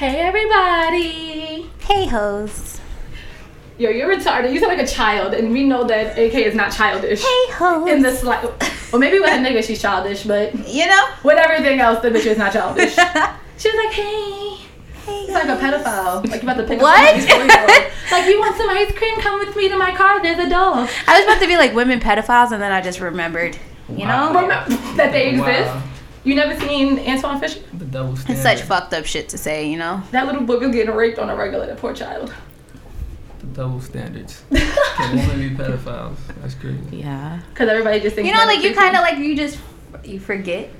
Hey everybody! Hey hoes. Yo, you're retarded. You sound like a child, and we know that AK is not childish. Hey hoes. In this like, well, maybe with a nigga she's childish, but you know? with everything else, the bitch is not childish. she was like, hey. Hey It's like a pedophile. Like you about to pick What? up somebody's. Like you want some ice cream? Come with me to my car. There's a dog. I was about to be like women pedophiles and then I just remembered. You know? Remember that they exist. Wow. You never seen Antwone Fisher? The double standard. It's such fucked up shit to say, you know? That little boy was getting raped on a regular. That poor child. The double standards. Can women be pedophiles? That's crazy. Yeah. Because everybody just thinks. You know, like you kind of like, you just, you forget.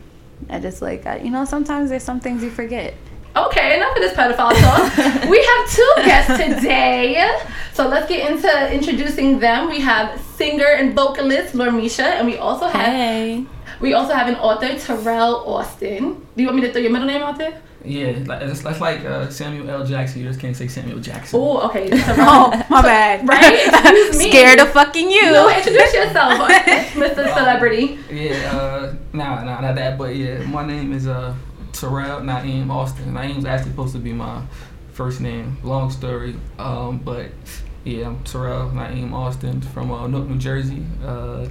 I just like, I, you know, sometimes there's some things you forget. Okay, enough of this pedophile talk. we have two guests today. So let's get into introducing them. We have singer and vocalist Lormisha, and we also have Hey. We also have an author, Tarel Austin. Do you want me to throw your middle name out there? Yeah, like, that's, that's like uh, Samuel L. Jackson. You just can't say Samuel Jackson. Oh, okay. Tarel. Oh, my bad. Right? Excuse me. Scared of fucking you. No, introduce yourself, Mr. Celebrity. Yeah, uh, nah, nah, not that. But yeah, my name is uh, Tarel Naim Austin. Naim's actually supposed to be my first name. Long story. Um, but yeah, I'm Tarel Naim Austin from uh, Newark, New Jersey. Uh,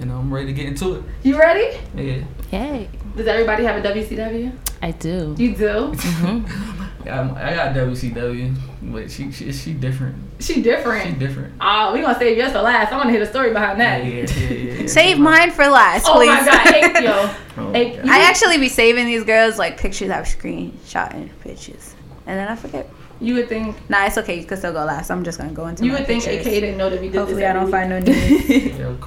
and I'm ready to get into it. You ready? Yeah. Hey. Does everybody have a WCW? I do. You do. Yeah, mm-hmm. I'm- I got WCW, but she she, she different. She different. She different. different. Oh, we gonna save yours for last. I wanna hear the story behind that. yeah, yeah, yeah, yeah. Save mine for last, Oh please. Oh my god, hey, yo. Oh, Hey, yeah. you- I actually be saving these girls like pictures I've screenshotting pictures. And then I forget. You would think Nah, it's okay. You could still go last. I'm just gonna go into you my would think pictures. AK didn't know that we did Hopefully this. I don't every find week. no news.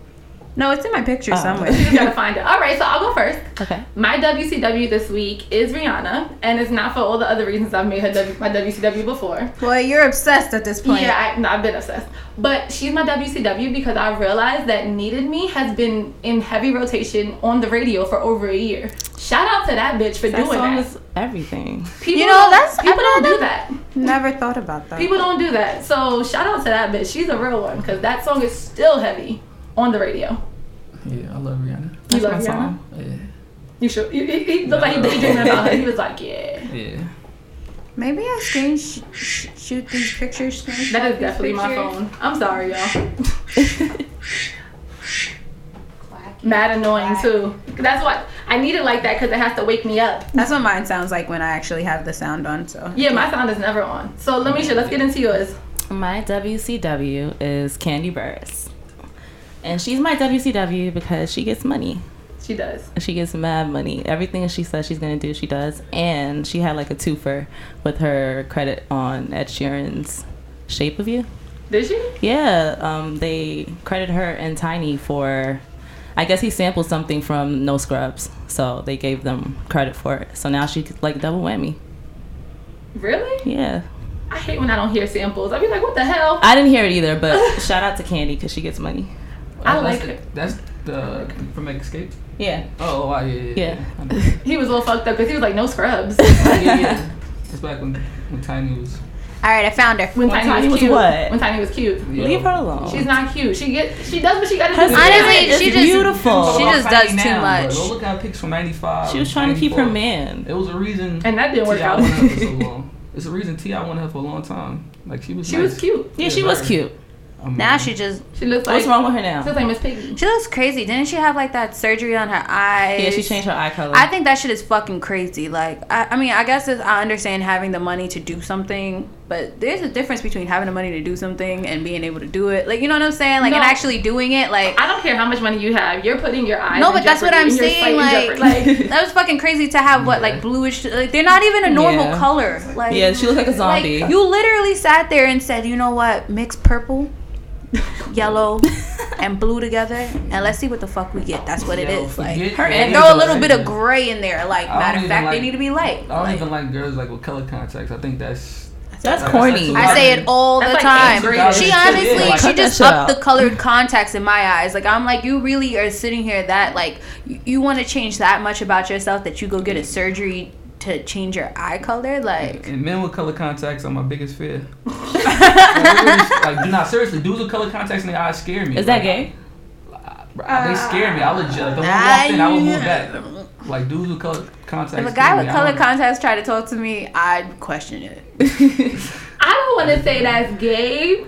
no, it's in my picture Oh. somewhere. You gotta find it. All right, so I'll go first. Okay. My WCW this week is Rihanna, and it's not for all the other reasons I've made her w- my WCW before. Boy, you're obsessed at this point. Yeah, I, no, I've been obsessed. But she's my WCW because I realized that Needed Me has been in heavy rotation on the radio for over a year. Shout out to that bitch for That doing song that. is everything. People You know, don't- that's- people I don't do that. Never thought about that. People don't do that. So shout out to that bitch. She's a real one because that song is still heavy on the radio. Yeah, I love Rihanna. You love my Rihanna? song. Yeah, You should. He, he, he looked like he daydreaming about her. He was like, yeah. yeah. Maybe I screen sh- sh- shoot these pictures. That is these definitely my phone. I'm sorry, y'all. Mad annoying too. That's what I need it like that because it has to wake me up. That's what mine sounds like when I actually have the sound on. So Yeah, my sound is never on. So let me show. Let's get into yours. My WCW is Kandi Burruss. And she's my WCW because she gets money. She does. She gets mad money. Everything she says she's gonna do, she does. And she had like a twofer with her credit on Ed Sheeran's Shape of You. Did she? Yeah, um, they credit her and Tiny for, I guess he sampled something from No Scrubs, so they gave them credit for it. So now she like double whammy. Really? Yeah, I hate when I don't hear samples. I'd be like, what the hell? I didn't hear it either, but shout out to Kandi because she gets money. I oh, That's- like that's, it. That's the from Xscape. Yeah, Oh, oh wow, yeah, yeah. Yeah. I. He was a little fucked up because he was like, no scrubs. yeah, yeah. That's back when when Tiny was. all right, I found her. When Tiny, Tiny was was cute. what? When Tiny was cute. Yo. leave her alone. She's not cute. She get. She does what she gotta do. Her Honestly, skin she just- beautiful. she just Tiny does too now, much. But go look at pics from '95. She was trying to keep her man. It was a reason. and that didn't work out. for so long. It's a reason Ti wanted her for a long time. Like she was. she nice. was cute. Yeah, she was very. cute. Um, Now she just She looks like. What's wrong with her She now? looks like Miss Piggy. she looks crazy. Didn't she have like that surgery on her eyes? Yeah, she changed her eye color. I think that shit is fucking crazy. Like, I, I mean, I guess it's, I understand having the money to do something, but there's a difference between having the money to do something and being able to do it. Like, you know what I'm saying? Like, and actually doing it. Like, I don't care how much money you have. You're putting your eyes. no, in but that's what I'm saying. sight in Like, that was fucking crazy to have what, like, bluish. Like, they're not even a normal Yeah. color. Like, yeah, she looked like a zombie. Like, you literally sat there and said, you know what? Mix purple, yellow, and blue together, and let's see what the fuck we get. That's what it Yo, is. Like, her and throw a it's little bit of gray in there. Like, matter of even fact, they need to be light. I don't Like, even like girls like with color contacts. I think that's. That's that's- corny. that's I say it all That's the like time. eighth grade. She Yeah, honestly, like, she just upped out. the colored contacts in my eyes. Like I'm like, you really are sitting here that like you, you want to change that much about yourself that you go get a surgery to change your eye color. Like And men with color contacts are my biggest fear. like, really, like, nah, seriously, dudes with color contacts in their eyes scare me. Is that Like, gay? Bro, they scare me. I legit. Like, the one I- walked in, I would move back. Like dudes with color contacts. If a guy with me. Color contacts try to talk to me, I'd question it. I don't want to say that's gay.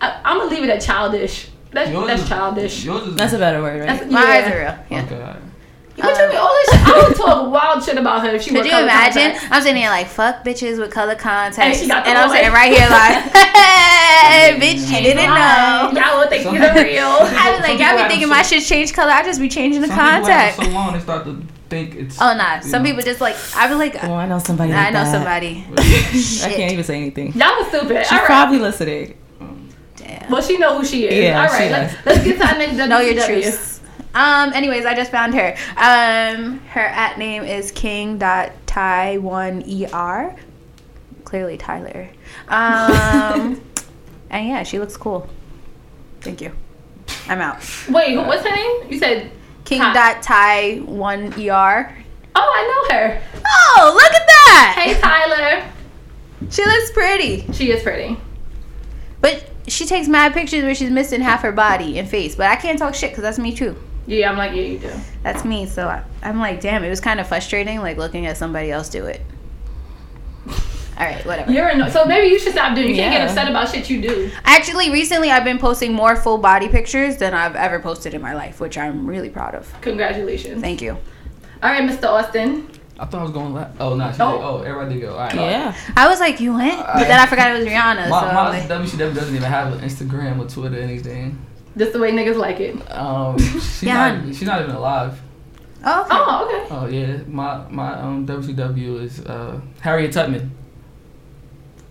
I, I'm gonna leave it at childish. That's Yours that's is- childish. Is. That's a better word, right? That's, My yeah. eyes are real. Yeah. Okay. Alright. What you mean? All this shit. I would talk wild shit about her if she wore Could you imagine? contacts. I'm sitting here like, fuck bitches with color contacts. And And, she got the I'm boy. sitting right here like, hey, bitch, you didn't know. Y'all would think Some these are people- real. I was like, y'all be thinking some- my shit changed color. I just be changing the Some people have contact. so long they start to think it's. Oh, nah. Some know. people just like, I be like, Oh, I know somebody. I like know that. somebody. I can't even say anything. Y'all was stupid. She's All right. probably listening. Damn. Well, she know who she is. Yeah, All she right, let's, let's get to our next know your WCW. Um. Anyways, I just found her. Um. Her at name is King dot Tai One Er. Clearly Tyler. Um. and yeah, she looks cool. Thank you. I'm out. Wait, who- what's her name? You said. King. Thai One E R. Oh, I know her. Oh, look at that! Hey, Tyler. She looks pretty, She is pretty. but she takes mad pictures where she's missing half her body and face. But I can't talk shit because that's me too. Yeah, I'm like, yeah, you do. That's me. So I, I'm like, damn, it was kind of frustrating, like looking at somebody else do it. All right, whatever. You're anno- so maybe you should stop doing. You can't get upset about shit you do. Actually, recently I've been posting more full body pictures than I've ever posted in my life, which I'm really proud of. Congratulations. Thank you. All right, Mr. Austin. I thought I was going last. Oh, no. Nah, she Oh. oh. oh, everybody did go. All right. Yeah. I was like, you went, but then I forgot it was Rihanna. My, so I'm my like, WCW doesn't even have an Instagram or Twitter or anything. Just the way niggas like it. Um, she's, Yeah. not, she's not even alive. oh, okay. Oh, okay. Oh yeah, my my um WCW is uh Harriet Tubman.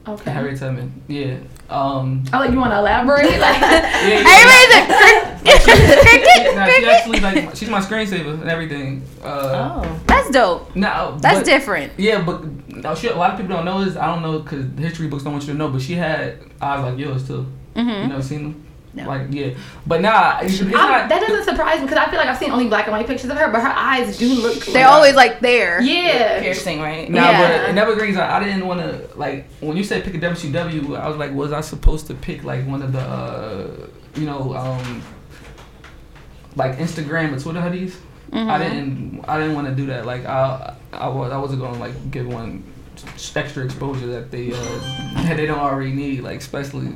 Okay. Harriet Tubman. Yeah. Um. I like you want to elaborate. Like, Yeah, yeah, Everybody's like, cricket, Nah, she actually like she's my screensaver and everything. Uh, Oh. That's dope. no, That's but, different. Yeah, but no, she, a lot of people don't know this. I don't know because history books don't want you to know. But she had eyes like yours too. You hmm never seen them? No. Like yeah, but nah, it's, it's not. that doesn't surprise me because I feel like I've seen only black and white pictures of her, but her eyes do look. They're always like there. Yeah. Piercing, right? Nah, Yeah. but it never brings out. I didn't want to like when you said pick a WCW. I was like, was I supposed to pick like one of the, uh, you know, um, like Instagram or Twitter hoodies? Mm-hmm. I didn't. I didn't want to do that. Like I, I was. I wasn't gonna like give one extra exposure that they uh, that they don't already need. Like especially,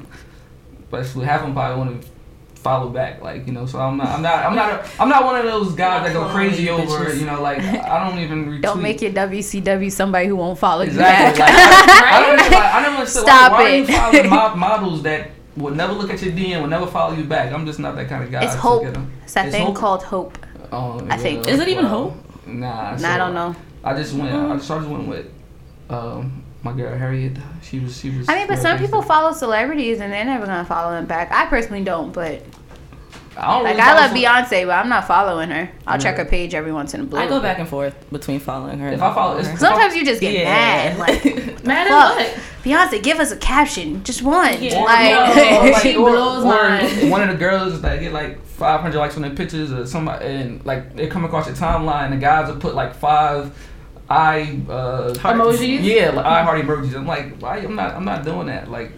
especially half of them probably want to follow back. Like you know. So I'm not. I'm not. I'm not. A, I'm not one of those guys that go crazy over. bitches. You know, like I don't even retweet. Don't make your WCW somebody who won't follow Exactly. you Like, back. I, I don't even, like, I never understood Stop why, why it. are you following mo- models that will never look at your DM, will never follow you back. I'm just not that kind of guy. It's to hope. get 'em. It's that It's thing hope? called hope. Oh, I think. Is it even well, hope? Nah, Nah, I don't know. I just went. I just, I just went with um, my girl Harriet. She was. She was. I mean, but some people decent. follow celebrities and they're never gonna follow them back. I personally don't, but I don't like really I love follow Beyonce, but I'm not following her. I'll check her page every once in a blue. I go back and forth between following her. If and I follow- her. Sometimes you just get Yeah. mad, like Mad at what? Beyonce, give us a caption, just one. Yeah. Like, no. like, She or- blows or mine. One of the girls that get like 500 likes on their pictures, or somebody, and like they come across your timeline, the guys will put like five eye uh, Emojis? Yeah, like eye heart emojis. I'm like, why? I'm not. I'm not doing that. Like,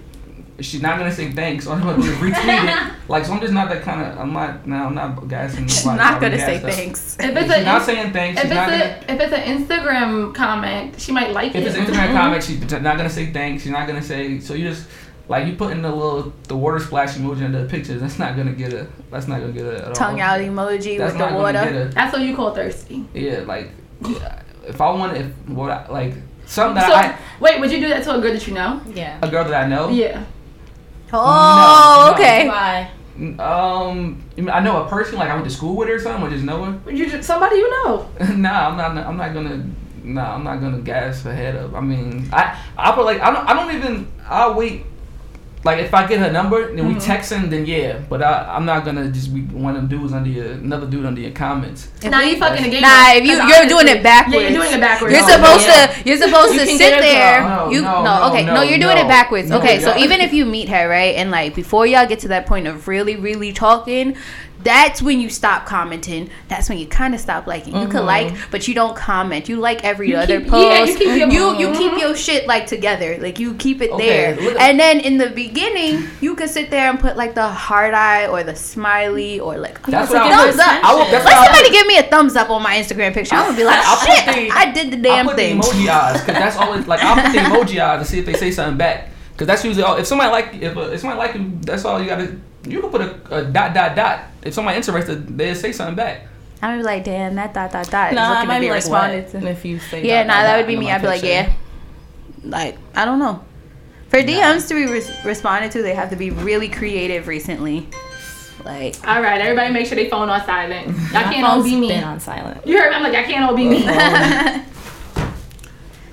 she's not gonna say thanks. So I'm gonna retweet it. Like, so I'm just not that kind of. I'm not. No, I'm not gassing. she's nobody. not I'm gonna say up. thanks. If If it's she's a not saying thanks, if she's it's not gonna. a if it's an Instagram comment, she might like If it. If it's an Instagram comment, she's not gonna say thanks. She's not gonna say. So you just like you put in the little the water splash emoji in the pictures. That's not gonna get a. That's not gonna get a. at all. Tongue out emoji That's with the not gonna water. get a. That's what you call thirsty. Yeah, like yeah, if I want if what I, like something So that wait, would you do that to a girl that you know? Yeah. A girl that I know. Yeah. Oh, No, no. okay. Why? Um, I know a person like I went to school with her or something. I just know her. You just, somebody you know. nah, I'm not. I'm not gonna. Nah, I'm not gonna gas her head up. I mean, I I put like I don't I don't even. I'll wait. Like if I get her number and we Mhm. texting, then yeah. But I I'm not gonna just be one of them dudes under your another dude under your comments. If Nah, you fucking a gay Nah, girl. if you 'Cause you're doing honestly- it backwards. Yeah, you're doing it backwards. You're No, supposed yeah. to you're supposed You to sit there. girl. you No, no, no, okay, no, no, you're doing no. it backwards. No, okay, so even if you meet her, right, and like before y'all get to that point of really, really talking, that's when you stop commenting. That's when you kind of stop liking. You could like, but you don't comment. You like every You other keep- yeah, you keep your- you you keep your shit like together. Like you keep it Okay, there. And then in the beginning, you could sit there and put like the heart eye or the smiley or like That's what I thumbs would- up. I would- that's Let somebody would- give me a thumbs up on my Instagram picture. I'm gonna be like, I'll shit, the- I did the damn thing. I damn put thing. the emoji eyes because that's always like I'll put the emoji eyes to see if they say something back. Because that's usually all. If somebody like if, uh, if somebody like you, that's all you gotta. You can put a, a dot dot dot. If somebody interested, they'll say something back. I'm gonna be like, damn, that dot dot dot. is No, I looking might be be like responded what? to. And if you say Yeah, dot, nah, dot, that would be me. I'd be like, yeah. Like, I don't know. For DMs to be res- responded to, they have to be really creative recently. Like, All right, everybody, make sure they phone on silent. Y'all My can't all be me. been on silent. You heard me? I'm like, I can't all be me.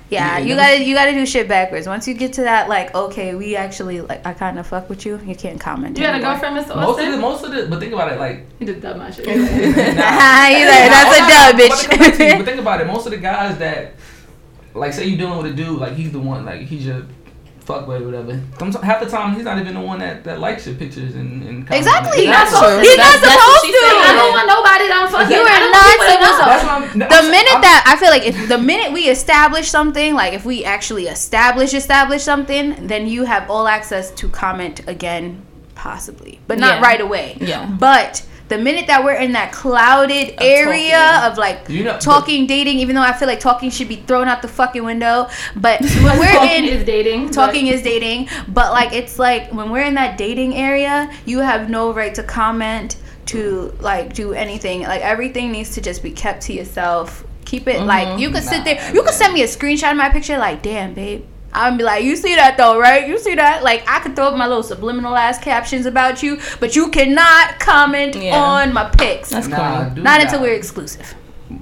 yeah, Yeah, you that gotta you gotta do shit backwards. Once you get to that, like, okay, we actually like, I kind of fuck with you. You can't comment. You got a anymore. girlfriend, Mr. Most of the most of the but think about it like. You just dub my shit. nah. He's like, that's a I'm dub, not- I'm about to come back to you, bitch. But think about it. Most of the guys that, like, say you dealing with a dude, like he's the one, like he's your fuck buddy, or whatever. Sometimes, half the time he's not even the one that, that likes your pictures and, and comments. Exactly. He's not supposed to. He's not That's- that's supposed she to. said. I don't want nobody that I'm fucking. You are don't not want people to supposed know. That's what I'm. the minute I'm- that I feel like if the minute we establish something, like if we actually establish establish something, then you have all access to comment again, possibly, but not Yeah. right away. Yeah. But the minute that we're in that clouded area talking. of like You know- talking, dating, even though I feel like talking should be thrown out the fucking window, but when we're Talking in is dating. talking is dating but like it's like when we're in that dating area you have no right to comment to like do anything. Like everything needs to just be kept to yourself. Keep it like mm-hmm. you could sit there. You could send me a screenshot of my picture like damn babe I'd be like, you see that though, right? You see that? Like, I could throw up my little subliminal ass captions about you, but you cannot comment Yeah. on my pics. That's Nah, corny. Not not. until we're exclusive.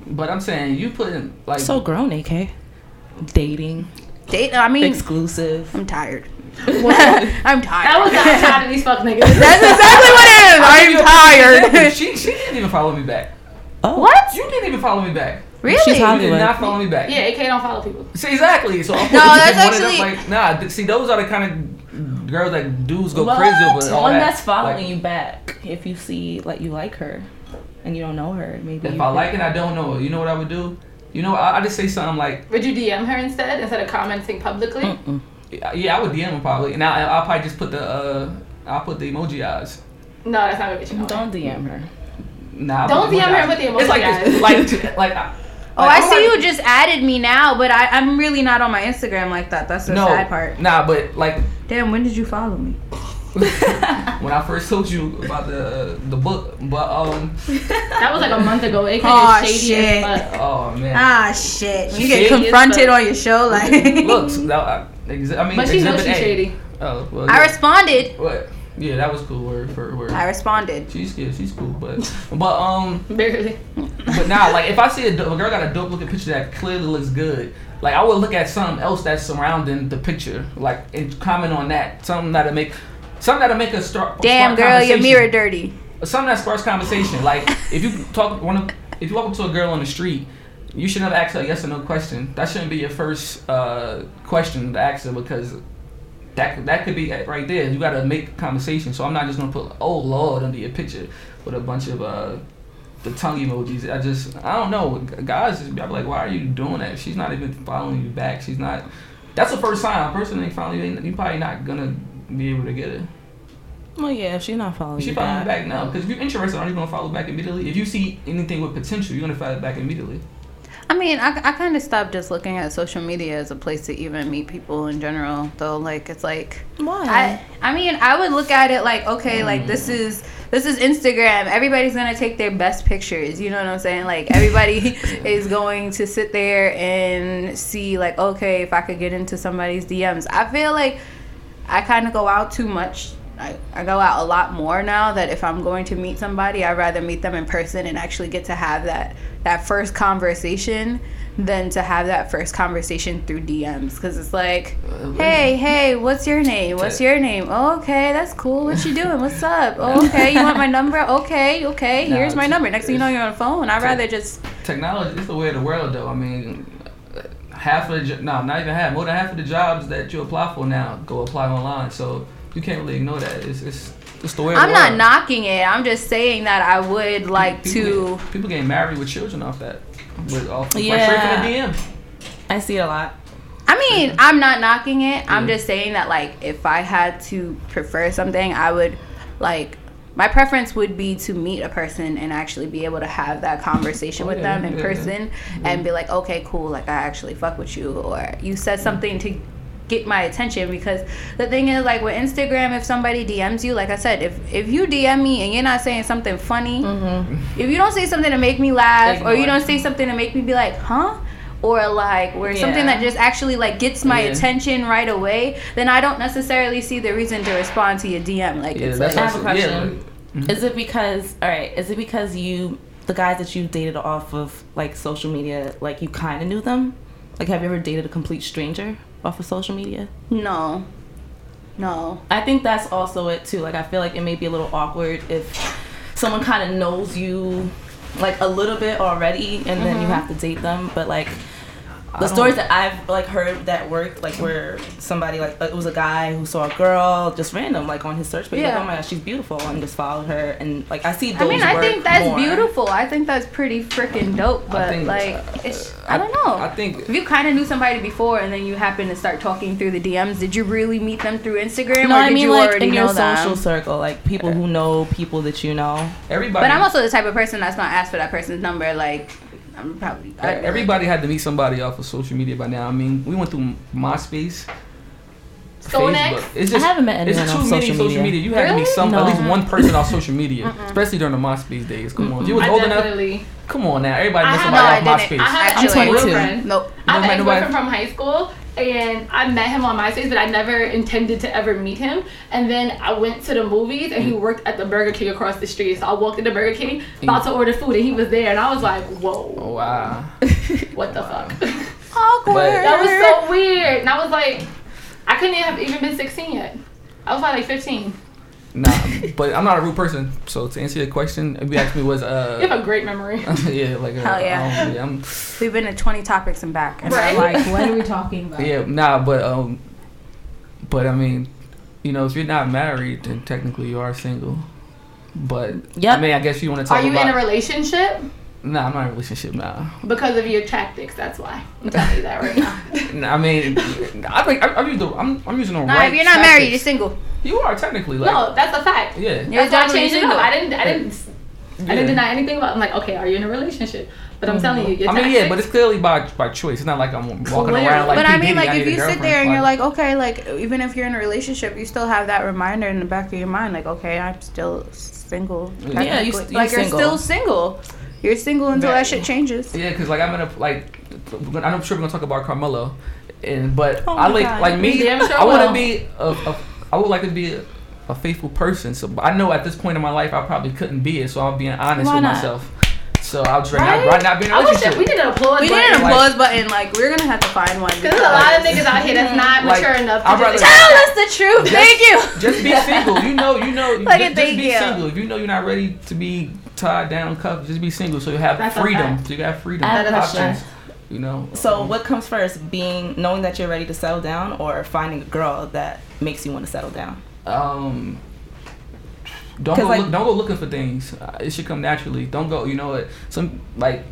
But I'm saying you putting like So grown, AK. Dating, Date? I mean, exclusive. I'm tired. I'm tired. That was not tired of these fuck niggas. That's exactly what it is. I'll give you a I'm tired. She she didn't even follow me back. Oh, what? You didn't even follow me back. Really? She's You did not follow me back. yeah, AK don't follow people. See exactly. So I'm No, that's pick one of them, actually- like nah. th- See, those are the kind of girls that dudes go What? crazy over. All One that. that's following Like, you back. If you see like you like her, and you don't know her, maybe. If I could- like it, I don't know her. You know what I would do? You know, I, I just say something like, Would you DM her instead instead of commenting publicly? Mm-mm. yeah, I would DM her probably, and I, I'll probably just put the, uh, I'll put the emoji eyes. No, that's not gonna get you nowhere. Don't DM her. Nah, Don't DM her with the emoji It's like emoji this, like, like. I- Oh, like, I I'm see like- you just added me now, but I, I'm really not on my Instagram like that. That's the No, sad part. nah, but like Damn, when did you follow me? when I first told you about the uh, the book, but um, That was like a month ago. AK Aw, is shady shit. as fuck. oh man. Ah, shit. When you Shady get confronted on your show, like. Look, that, I, I mean, But she knows exhibit she's A. shady. Oh, well, I yeah. responded. What? Yeah, that was cool. Word for word. I responded. She's yeah, she's cool, but but um, Barely. but now like if I see a, do- a girl got a dope looking picture that clearly looks good, like I would look at something else that's surrounding the picture, like and comment on that, something that'll make, something that'll make us start. Damn, girl, your conversation. mirror dirty. Something that sparks conversation. Like if you talk one of, if you walk up to a girl on the street. You should never ask her a yes or no question. That shouldn't be your first uh, question to ask her because that that could be right there. You gotta make conversation. So I'm not just gonna put oh lord under your picture with a bunch of uh the tongue emojis. I just I don't know. Guys just be I'm like, why are you doing that? She's not even following you back. She's not. That's the first sign. A person ain't following you. You probably not gonna be able to get it. Well, yeah, if she's not following She you following back. back now because if you're interested, aren't you gonna follow back immediately? If you see anything with potential, you're gonna follow back immediately. I mean, I, I kind of stopped just looking at social media as a place to even meet people in general, though. Like, it's like. Why? I I mean I would look at it like okay like this mm. is this is Instagram everybody's gonna take their best pictures you know what I'm saying like everybody is going to sit there and see like okay if I could get into somebody's DMs I feel like I kind of go out too much I, I go out a lot more now that if I'm going to meet somebody I'd rather meet them in person and actually get to have that that first conversation than to have that first conversation through DMs because it's like uh, Hey, hey, what's your name? What's your name? Oh, okay, that's cool. What you doing? What's up? Oh, okay, you want my number? Okay, okay, here's my number. Next thing you know, you're on the phone. I'd rather just. Technology is the way of the world, though. I mean, half of the no, not even half, more than half of the jobs that you apply for now go apply online. So you can't really ignore that. It's it's It's the way I'm the not world. knocking it. I'm just saying that I would like people to. Get, people getting married with children off that. With off like Yeah. straight from the DM. I see it a lot. I mean, I'm not knocking it. I'm just saying that like if I had to prefer something, I would like my preference would be to meet a person and actually be able to have that conversation Oh, with yeah, them in yeah, person and be like, okay, cool, like I actually fuck with you, or you said something to get my attention because the thing is like with Instagram if somebody DMs you like I said if if you DM me and you're not saying something funny mm-hmm. if you don't say something to make me laugh or you don't say something to make me be like huh or like where something that just actually like gets my Yeah. attention right away then I don't necessarily see the reason to respond to your DM like Yeah, it's that's like I have a what I said. question. Yeah, like, Is it because all right? Is it because you the guys that you dated off of like social media, like you kind of knew them? Like, have you ever dated a complete stranger off of social media? no no I think that's also it too. Like, I feel like it may be a little awkward if someone kind of knows you like a little bit already, and then you mm-hmm. have to date them. But like the stories that I've like heard that work, like where somebody like it was a guy who saw a girl just random like on his search page, like oh my gosh, she's beautiful, and just followed her, and like I see those. I mean I think that's more. beautiful I think that's pretty freaking dope but think, like uh, it's I don't know I think if you kind of knew somebody before and then you happen to start talking through the DMs, did you really meet them through Instagram No, or I did mean you like in your know them? social circle, like people who know people that you know. everybody. But I'm also the type of person that's not asked for that person's number. Like, I'm probably. Like- Everybody had to meet somebody off of social media by now. I mean, we went through MySpace, Stone Facebook. X? It's I just haven't met it's anyone too on many social social media. media. You had to meet Really? some at least one person on social media, especially during the MySpace days. Come on, you was I old enough. definitely. Come on now, everybody knows have- no, somebody I off didn't. MySpace. I have Actually, an I'm 22. Nope. I have No, an ex-boyfriend from high school, and I met him on MySpace, but I never intended to ever meet him. And then I went to the movies, and he mm. worked at the Burger King across the street. So I walked into Burger King, mm. about to order food, and he was there, and I was like, "Whoa, Oh, wow. what the fuck?" Awkward. But- that was so weird. And I was like, I couldn't have even been 16 yet. I was probably like 15. Nah, but I'm not a rude person. So to answer your question, if you asked me was uh You have a great memory. yeah like uh, Hell yeah. um, yeah I'm We've been to 20 topics and back, and Right. Like, what are we talking about? yeah nah but um but I mean you know if you're not married then technically you are single. But Yep. I mean I guess you want to talk Are you about in a relationship? Nah, I'm not in a relationship now. Because of your tactics, that's why. I'm telling you that right now. Nah, I mean, I think I, I'm, using the, I'm, I'm using the Nah, right. if you're not married, you're single. You are technically like. No, that's a fact. Yeah. You're That's why I definitely changed it up. I didn't. I didn't. I didn't deny anything about. I'm like, okay, are you in a relationship? But I'm mm. telling you, your I mean, yeah, but it's clearly by by choice. It's not like I'm walking Clearly. around like. but I mean, Diddy, like, if you sit there and you're like, okay, like, even if you're in a relationship, you still have that reminder in the back of your mind, like, okay, I'm still single. Yeah, you- technically. you're like, you're single. still single. You're single until Right. that shit changes. Yeah, because like I'm gonna like, I'm sure we're gonna talk about Carmelo, and but Oh I like God. like me. Sure I want to be a, a I would like to be a, a faithful person. So I know at this point in my life I probably couldn't be it. So I'm being honest Why with not? myself. So I'll just Right? rather not, not be in a I wish relationship. we need an applause. We button. need an Like- applause button. Like, we're gonna have to find one. Because there's a lot of niggas out here that's mm-hmm. not Like, mature enough to I'd just rather- Tell us the truth. Just- Thank you. Just be single. You know, you know. Like, just, just be you. single. If you know you're not ready to be tied down, cuffed, just be single. So you have That's freedom. So you got freedom. I options. You know. So what comes first, being knowing that you're ready to settle down, or finding a girl that makes you want to settle down? Um. don't go like- look, don't go looking for things. Uh, it should come naturally. Don't go. You know what? Some like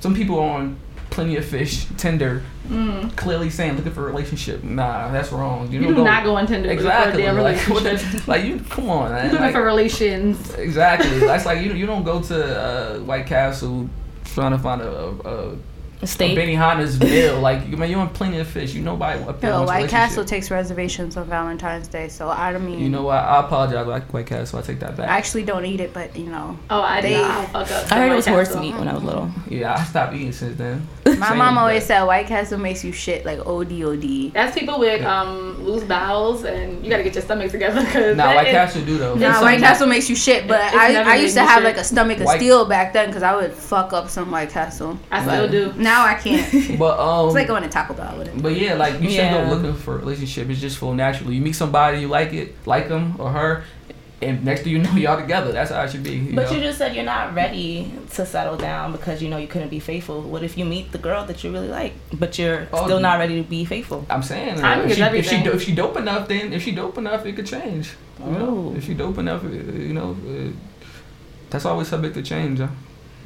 some people are on plenty of fish Tinder, Mm. clearly saying looking for a relationship. Nah, that's wrong. You, You do not go on Tinder exactly. for a damn Like, relationship. like you, come on, man. Looking Like, for relations. Exactly. That's like you. You don't go to uh, White Castle trying to find a, a, a State. Benihana's meal. Like you man, you want plenty of fish. You know by up there Yo, wants a White Castle takes reservations on Valentine's Day, so I don't mean. You know what? I apologize, White, White Castle. I take that back. I actually don't eat it, but you know, Oh, I They- did. I'll fuck up. I heard it was White horse meat when I was little. Yeah, I stopped eating since then. my Same, mom always said White Castle makes you shit like OD That's people with um loose bowels, and you gotta get your stomach together. Cause Nah, White is- Castle do though. Nah, White Castle makes you shit, but I, I used to have shit. like a stomach of White- steel back then because I would fuck up some White Castle. I still do. Now I can't. But um, It's like going to Taco Bell with it. but yeah, like you shouldn't Yeah. go looking for a relationship. It's just flow naturally. You meet somebody, you like it, like them or her, and next thing you know, y'all together. That's how it should be. You But know? you just said you're not ready to settle down because you know you couldn't be faithful. What if you meet the girl that you really like, but you're Oh, still not ready to be faithful? I'm saying Timing uh, if is she, if she everything. do- if she dope enough, then if she dope enough, it could change. You know, if she dope enough, uh, you know, uh, that's always subject to change. uh,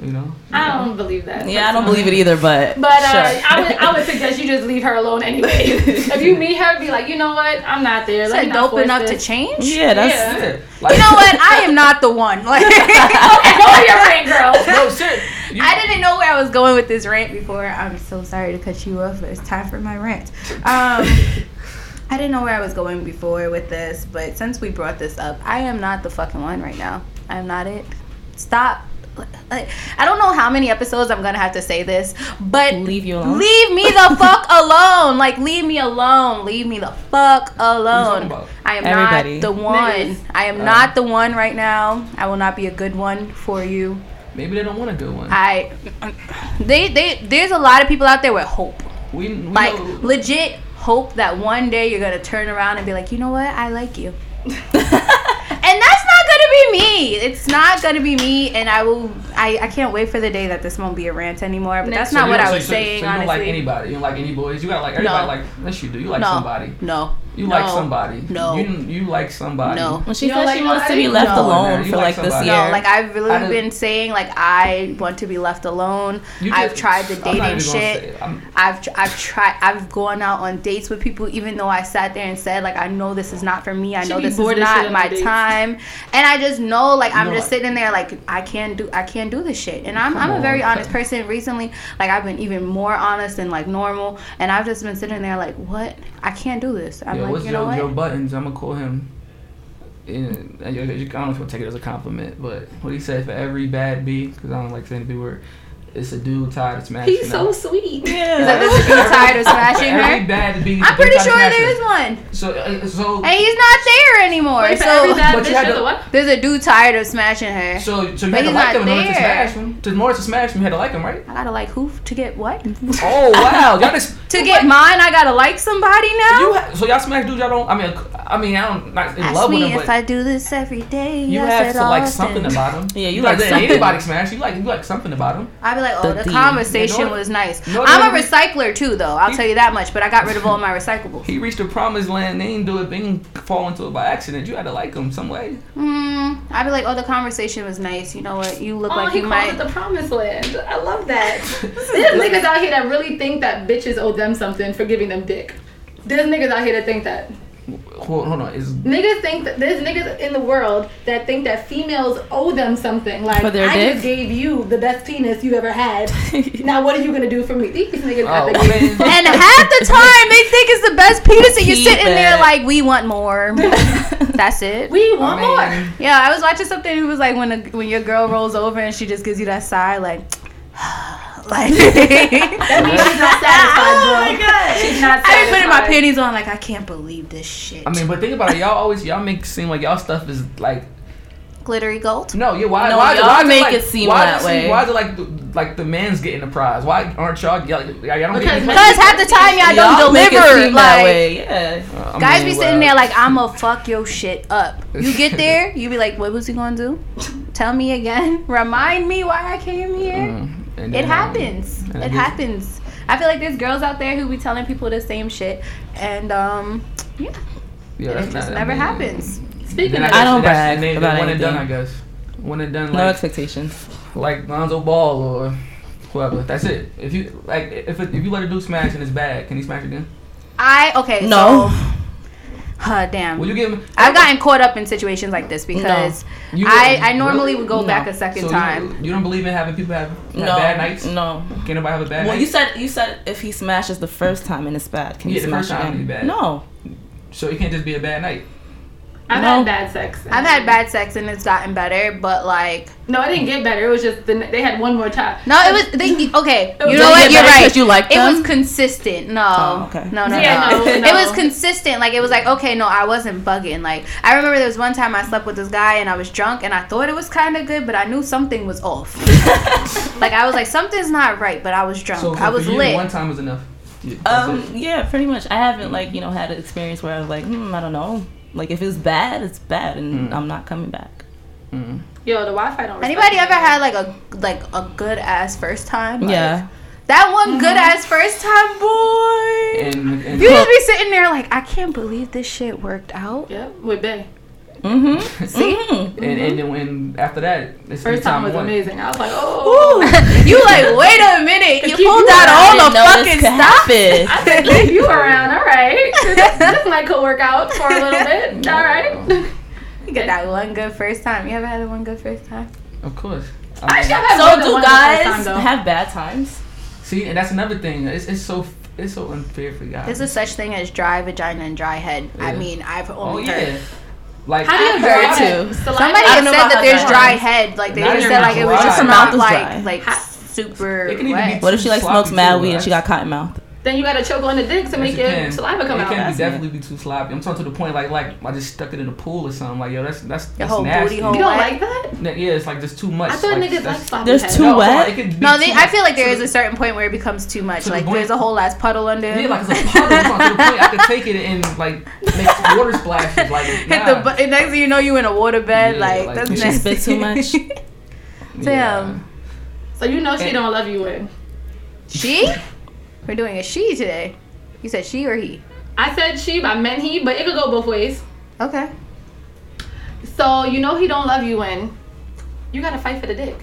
You know. I don't believe that. Yeah, I don't believe it either, but But uh, sure. I would I would suggest you just leave her alone anyway. if you meet her, be like, you know what, I'm not there. Let Said dope force enough to change. yeah, that's Yeah. Yeah. Like, You know what? I am not the one. Like, Okay, go on your rant, girl. No shit. You, I didn't know where I was going with this rant before. I'm so sorry to cut you off, but it's time for my rant. Um, I didn't know where I was going before with this, but since we brought this up, I am not the fucking one right now. I am not it. Stop. Like, I don't know how many episodes I'm gonna have to say this, but leave you alone. leave me the fuck alone. Like, leave me alone. Leave me the fuck alone. I am Everybody. not the one. Niggas. I am Uh. not the one right now. I will not be a good one for you. maybe they don't want a good one. I they they there's a lot of people out there with hope. we, we Like know, legit hope that one day you're gonna turn around and be like, you know what, I like you. and that's not gonna be me. It's not gonna be me and I will I, I can't wait for the day that this won't be a rant anymore. But that's So not what I was so- saying, So you don't like anybody. You don't like any boys. You gotta like everybody. No. Like yes, you do. You like no, somebody. no. You no, like somebody. No. You you like somebody. No. When she You don't said she like wants to be left No. alone for like like this year. No, like I've really been saying, like I want to be left alone. You I've just- tried the dating shit. I'm- I've I've tried I've gone out on dates with people even though I sat there and said like I know this is not for me. I know this is bored as shit not my time. And I just know like I'm No, just I- sitting there like I can't do I can't do this shit. And I'm I'm a very on. honest person recently. Like I've been even more honest than like normal and I've just been sitting there like what? I can't do this. I'm Yo, like, what's you know Joe, what? Joe Budden? I'm gonna call him. And I don't know if you'll take it as a compliment, but what he said for every bad B, because I don't like saying the B word, it's a dude tired of smashing. He's so her. sweet. Is yeah. that there's a dude tired of For smashing every her? bad B. I'm pretty sure there's one. So, uh, so, And he's not there anymore. Wait, So bad But you bitch, had there's to- a what? there's a dude tired of smashing her. so, so you But had to he's like him not in order to there. smash him. To, in order to smash him, you had to like him, right? I gotta like who to get what? Oh wow, y'all just To get mine, I gotta like somebody now. you ha- so y'all smash dudes y'all don't. I mean, I mean, I don't not in Ask love with me them, if I do this every day. you yes, have it to like often. something about him. Yeah, you like like Anybody smash you like you like something about him. I'd be like, oh, The the, conversation You was nice. you I'm a recycler too, though. I'll tell you that much. But I got rid of all my recyclables. He reached the promised land. They didn't do it. They didn't fall into it by accident. You had to like him some way. Mm, I'd be like, oh, the conversation was nice. You know what? You look Oh, like he you called might. it the promised land. I love that. There's niggas out here that really think that bitches owe them something for giving them dick. There's niggas out here that think that. Hold, hold on. Is Niggas think that there's niggas in the world that think that females owe them something. Like For their I dick? just gave you the best penis you ever had. now what are you gonna do for me? These niggas oh, got oh the and half the time they think it's the best penis, and you're Keep sitting there like, we want more. That's it. We want more. Yeah, I was watching something. It was like when a, when your girl rolls over and she just gives you that sigh, like, like. That means she's not satisfied, bro. Oh my god! She's not I be putting my panties on, like I can't believe this shit. I mean, but think about it. Y'all always y'all make it seem like y'all stuff is like glittery gold. no. Yeah. Why? No, why, y'all why is make like, it seem why that is it way. Why is it like the, like the man's getting the prize? Why aren't y'all? Y'all, y'all don't Because get Because half the time y'all don't Y'all make it deliver. seem that Like way. Yeah. Uh, guys mean, be sitting well, there like I'ma fuck your shit up. You get there, you be like, what was he gonna do? Tell me again. Remind me why I came here. mm, and It then, um, happens. and It I happens. I feel like there's girls out there who be telling people the same shit, and um, yeah, Yeah, it just not- I never mean, happens. Speaking of I don't guess that's- brag and they- about they one and done, I guess. One and done, No expectations. like Lonzo Ball or whoever. That's it. If you like, if it, if you let a dude smash and it's bad, can he smash again? I okay. No. So, huh, damn. Will you give him? I've gotten caught up in situations like this because You- I I normally really? would go No. back a second So time. You, you don't believe in having people have, have No. bad nights? No. Can nobody have a bad night? Well, night? you said you said if he smashes the first time and it's bad, can Yeah, you the smash first time again? is bad. No. so it can't just be a bad night. I've No. had bad sex. I've had bad sex and it's gotten better, but like No, it didn't get better. It was just the, they had one more time. no, it was they, okay. was- You know what? You're better right. 'cause you liked it was consistent. No, Oh, okay. no, no, Yeah, no. no, It was consistent. Like it was like okay, no, I wasn't bugging. Like I remember there was one time I slept with this guy and I was drunk and I thought it was kind of good, but I knew something was off. like I was like something's not right, but I was drunk. So, so I was for you, lit. one time was enough. Yeah, Um. it. Yeah. Pretty much. I haven't like you know had an experience where I was like, hmm, I don't know. Like if it's bad, it's bad, and Mm. I'm not coming back. Mm. Yo, the Wi-Fi don't. respect Anybody me. ever had like a like a good ass first time? Like, yeah. That one good ass first time boy. And, and You just be sitting there like, I can't believe this shit worked out. Yep, with Bay. Mm-hmm. See? and and then when after that, it's First time was one. amazing. I was like, oh. you like, wait a minute. You pulled you out around. all the fucking could stuff. happen. I said, leave you around. All right. This, this might could work out for a little bit. All right. You got that one good first time. You ever had one good first time? Of course. I Actually, I've had more So than do one the first guys time, have bad times? see, and that's another thing. It's, it's so it's so unfair for guys. There's a such thing as dry vagina and dry head. I mean, I've oh only yeah. Heard. Like How do you I've dry heard it? too. Somebody I said that there's dry dry it is. head. Like they just said like it was just Her mouth is like dry. like super It can even wet. be What if she like smokes mad weed and she got cotton mouth? Then you gotta choke on the dick to Yes, make it your can. saliva come it out. can That's be definitely be too sloppy. I'm talking to the point like like I just stuck it in a pool or something. Like yo, that's that's, that's whole nasty. booty hole. You don't wet. like that? Yeah, yeah, it's like just too much. I thought like, niggas like that's- sloppy There's head. two No, wet? it could be No, too they, I feel like there To is the- a certain point where it becomes too much. To Like point- there's a whole ass puddle under. Yeah, like it's a puddle. I'm to the point I could take it and like make water splashes. Like Hit the bu- and next thing you know, you in a water bed. Yeah, like, like- that's She nasty. spit too much? Damn. Um, so you know she And- don't love you in. She? We're doing a she today. You said she or he? I said she, but I meant he, but it could go both ways. Okay. So you know he don't love you when You gotta fight for the dick.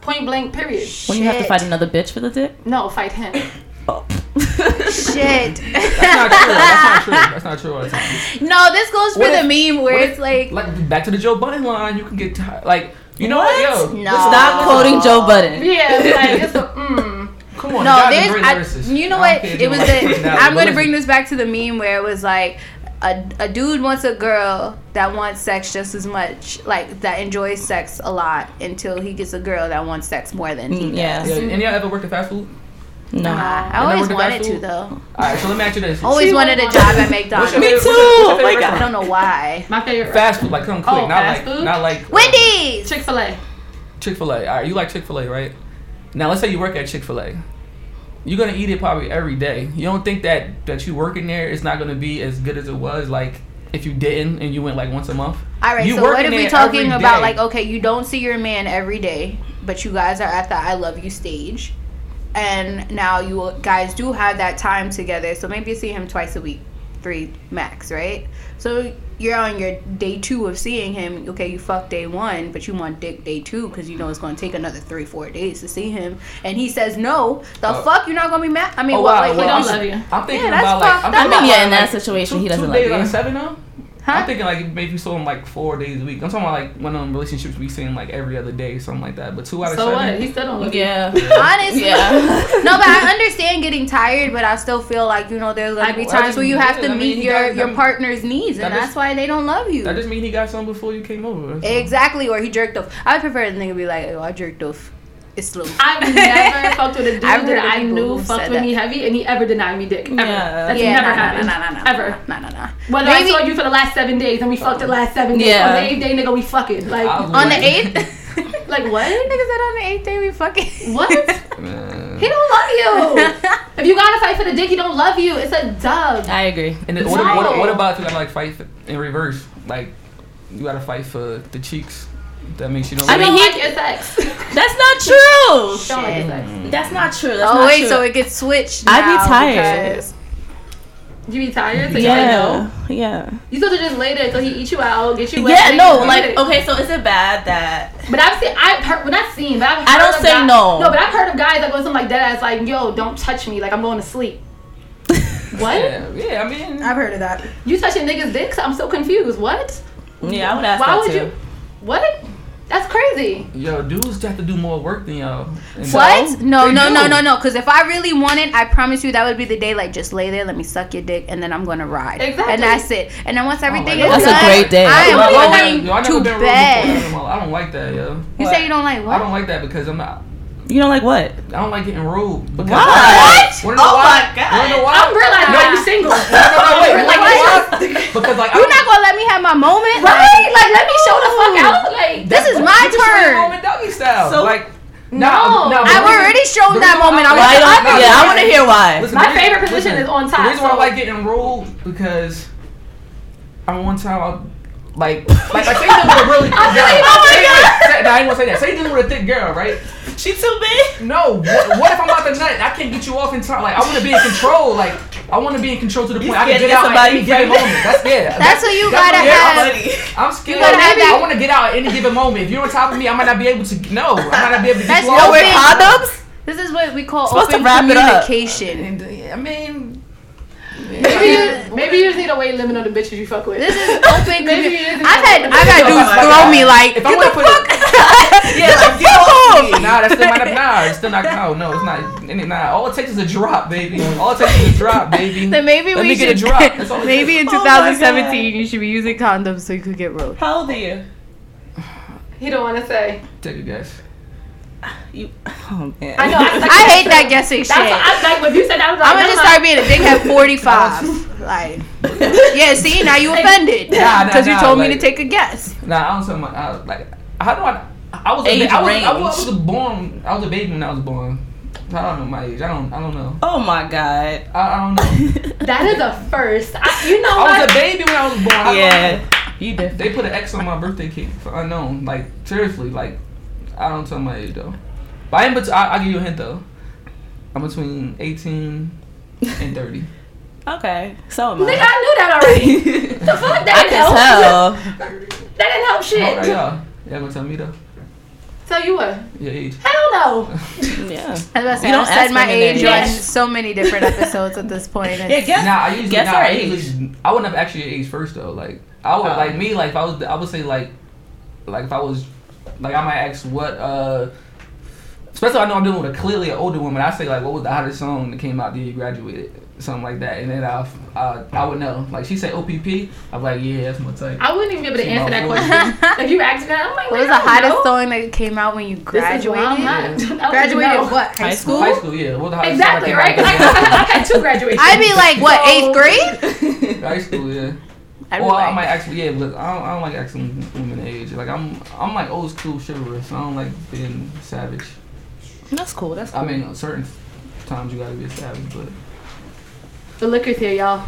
Point blank. Period. When you have to Shit. fight another bitch for the dick? No, fight him. Oh. Shit. That's not true. That's not true. That's not true all the time. no, this goes for What the meme where what it's if- like, Like back to the Joe Budden line, you can get ti like you know What? what, yo, No. listen, Stop quoting Joe Budden. Yeah, like it's a mm. Come on, no, you there's, great I, you know what? don't care if It was like the, personality, I'm gonna bring this back to the meme where it was like, a, a dude wants a girl that wants sex just as much, like that enjoys sex a lot until he gets a girl that wants sex more than he Mm, does. yeah. Yeah, and y'all ever worked at fast food? No. Uh, I never always wanted to though. All right, so let me ask you this: Always She wanted a won't job at. McDonald's. What's your Me too. what's your- what's your Oh my God. I don't know why. My favorite. Fast food, like come quick, Oh, not fast like food? not like Wendy's. Chick Fil A. Chick Fil A. All right, you like Chick Fil A, right? Now let's say you work at Chick Fil A. You're gonna eat it probably every day. You don't think that that you working there is not gonna be as good as it was like if you didn't and you went like once a month. All right, You so what if we talking about like okay, you don't see your man every day, but you guys are at the I love you stage, and now you guys do have that time together. So maybe you see him twice a week, three max, right? So you're on your day two of seeing him. Okay, you fuck day one, but you want dick day two because you know it's going to take another three, four days to see him, and he says no. The Uh, fuck, you're not gonna be mad. I mean, Oh what? wow, Wait, well, he don't don't love you. I'm thinking Yeah, that's about like fucked I'm up. thinking I mean, yeah, in that like, situation, two, he doesn't two love days you. out of seven though. Huh? I'm thinking like maybe you saw him like four days a week. I'm talking about like one of them relationships we seen like every other day, something like that. But two out of So seven. what? He still don't love you. Yeah. Honestly, Yeah. no, but I understand getting tired, but I still feel like you know there's gonna Like, be well, times where you have yeah, to I mean, meet he your got- your that- partner's needs, and that that's why they don't love you. That just mean he got some before you came over. so. Exactly, or he jerked off. I prefer the nigga be like, "Oh, I jerked off." It's slow. I've never fucked with a dude I've that I knew fucked with that. me heavy, and he ever denied me dick. Ever. Yeah. That's yeah, never nah, happened. Nah, nah, nah, nah, Ever. Nah, nah, nah. Whether Maybe- I saw you for the last seven days and we fucked the last seven days. Yeah. On the eighth day, nigga, we fucking. Like, I was On the eighth. like what? Nigga said on the eighth day we fucking. What? Man. He don't love you. if you gotta fight for the dick, he don't love you. It's a dub. I agree. And then what, what, what about if you gotta like fight in reverse? Like you gotta fight for the cheeks. That makes you don't. I I like don't mean, like he- your sex. That's not true. don't like your sex. Mm. That's not true. That's oh not wait, true. so it gets switched. I'd be tired. because- You be tired, so you like, yeah. no. Yeah. You supposed to just lay there until he eat you out, get you wet. Yeah. No. Like. you- Okay. So is it bad that? But I've seen, I've heard, well, not seen, but I've heard I don't of say guys- no. No, but I've heard of guys that go something like that, as like, yo, don't touch me, like I'm going to sleep. What? Yeah, yeah. I mean, I've heard of that. You touching niggas' dicks? I'm so confused. What? Yeah. I would ask you. Why that would too. you? What? That's crazy. yo, dudes have to do more work than y'all. And What? No, They no, no, no, no. Because if I really wanted, I promise you that would be the day. Like, just lay there, let me suck your dick, and then I'm gonna ride. Exactly. And that's it. And then once oh, everything like is that. That's a done, great day. I Yo, I am going Yo, I never to bed. I don't like that, yo. You say you don't like what? I don't like that because I'm not. You don't like what? I don't like getting rude. Because Why? What? Wanna know Oh why? my God. Wanna know why? I'm realizing No, why you single. No, no, no, wait. Like, Wanna know why? Because like I You're don't- not gonna let me have my moment, Right? Like, let me show the fuck out. Like, This is You my can show your turn. moment doggy style. So- like No. no, nah, but I've already shown that moment. I was Why like, don't? no, Yeah. I want to hear why. Listen, My favorite position listen, is on top, The reason why I so- like getting rude because I one time I like like like say you dealing with a really thick girl. like, oh my God. say- nah, I ain't gonna say that. Say you dealing with a thick girl, right? She too big. No. What, what if I'm about to nut? I can't get you off in time. Like I want to be in control. Like I want to be in control to the point I can get get out at somebody any given moment. That's yeah. That's what you that's gotta what- have. Money. I'm scared. gotta have I want to get out at any given moment. If you're on top of me, I might not be able to. No, I might not be able to. That's get you no off. way. condoms? This is what we call Supposed to open wrap it up. communication. And, I mean, Maybe you, maybe you just need a weight limit on the bitches you fuck with. This is open Maybe you just I've had I've had dudes throw me like if get want the put fuck. Yeah, like get off me. Nah, that's still not. Nah, it's still not. No, no, it's not. and Nah, all it takes is a drop, baby. All it takes is a drop, baby. Then maybe Let we me should get a drop. That's all maybe takes. in Oh 2017 you should be using condoms so you could get rolled. How old are you? He don't want to say. Take a guess. You. Oh man. I know. I, like, I hate that guessing shit. That's what I like. When you said that, I was like, I'm gonna just uh-huh. start being a dickhead 45. like, yeah. See, now you offended Nah, nah, because you nah, told me to take a guess. Nah, I don't tell my. I, like, how do I? I was. A, Age ba- I was, I was, I was born. I was a baby when I was born. I don't know my age. I don't. I don't know. Oh my god. I, I don't know. That is a first. I, you know I what? was a baby when I was born. I. Yeah. You different. They put an X on my birthday cake for unknown. Like seriously, like I don't tell my age though. But I am. Bet- I, I'll give you a hint though. I'm between 18 and 30. Okay. So am Nigga, I. I knew that already. the fuck? That I didn't help. tell. That didn't help shit. Oh, How old are y'all? Y'all gonna tell me though? Tell you what? Your age? Hell no. Yeah. I was about to say, You I don't said my age age. on Yes. so many different episodes at this point. Yeah. Guess. Nah, I usually guess nah, our I age. I wouldn't have actually age first though. Like I would Oh. like me like if I was I would say like like if I was like I might ask what uh especially I know I'm dealing with a clearly an older woman. I say like what was the hottest song that came out the year you graduated something like that and then I I, I would know like she said OPP I'm like yeah that's my type. I wouldn't even be able to See answer that voice. question. if you asked me that, I'm like, What was the hottest know. song that came out when you This is graduated? why I'm not. I don't even Graduated what? High High school? High school yeah what the hottest Exactly song right. that 'Cause I, I had two graduations. I'd be like, what, eighth grade? High school yeah. I'd be Or I might actually yeah, but I don't, I don't like asking women age. Like I'm I'm like old school chivalrous. I don't like being savage. That's cool. That's cool. I mean, certain times you gotta be a savage, but The liquor's here, y'all.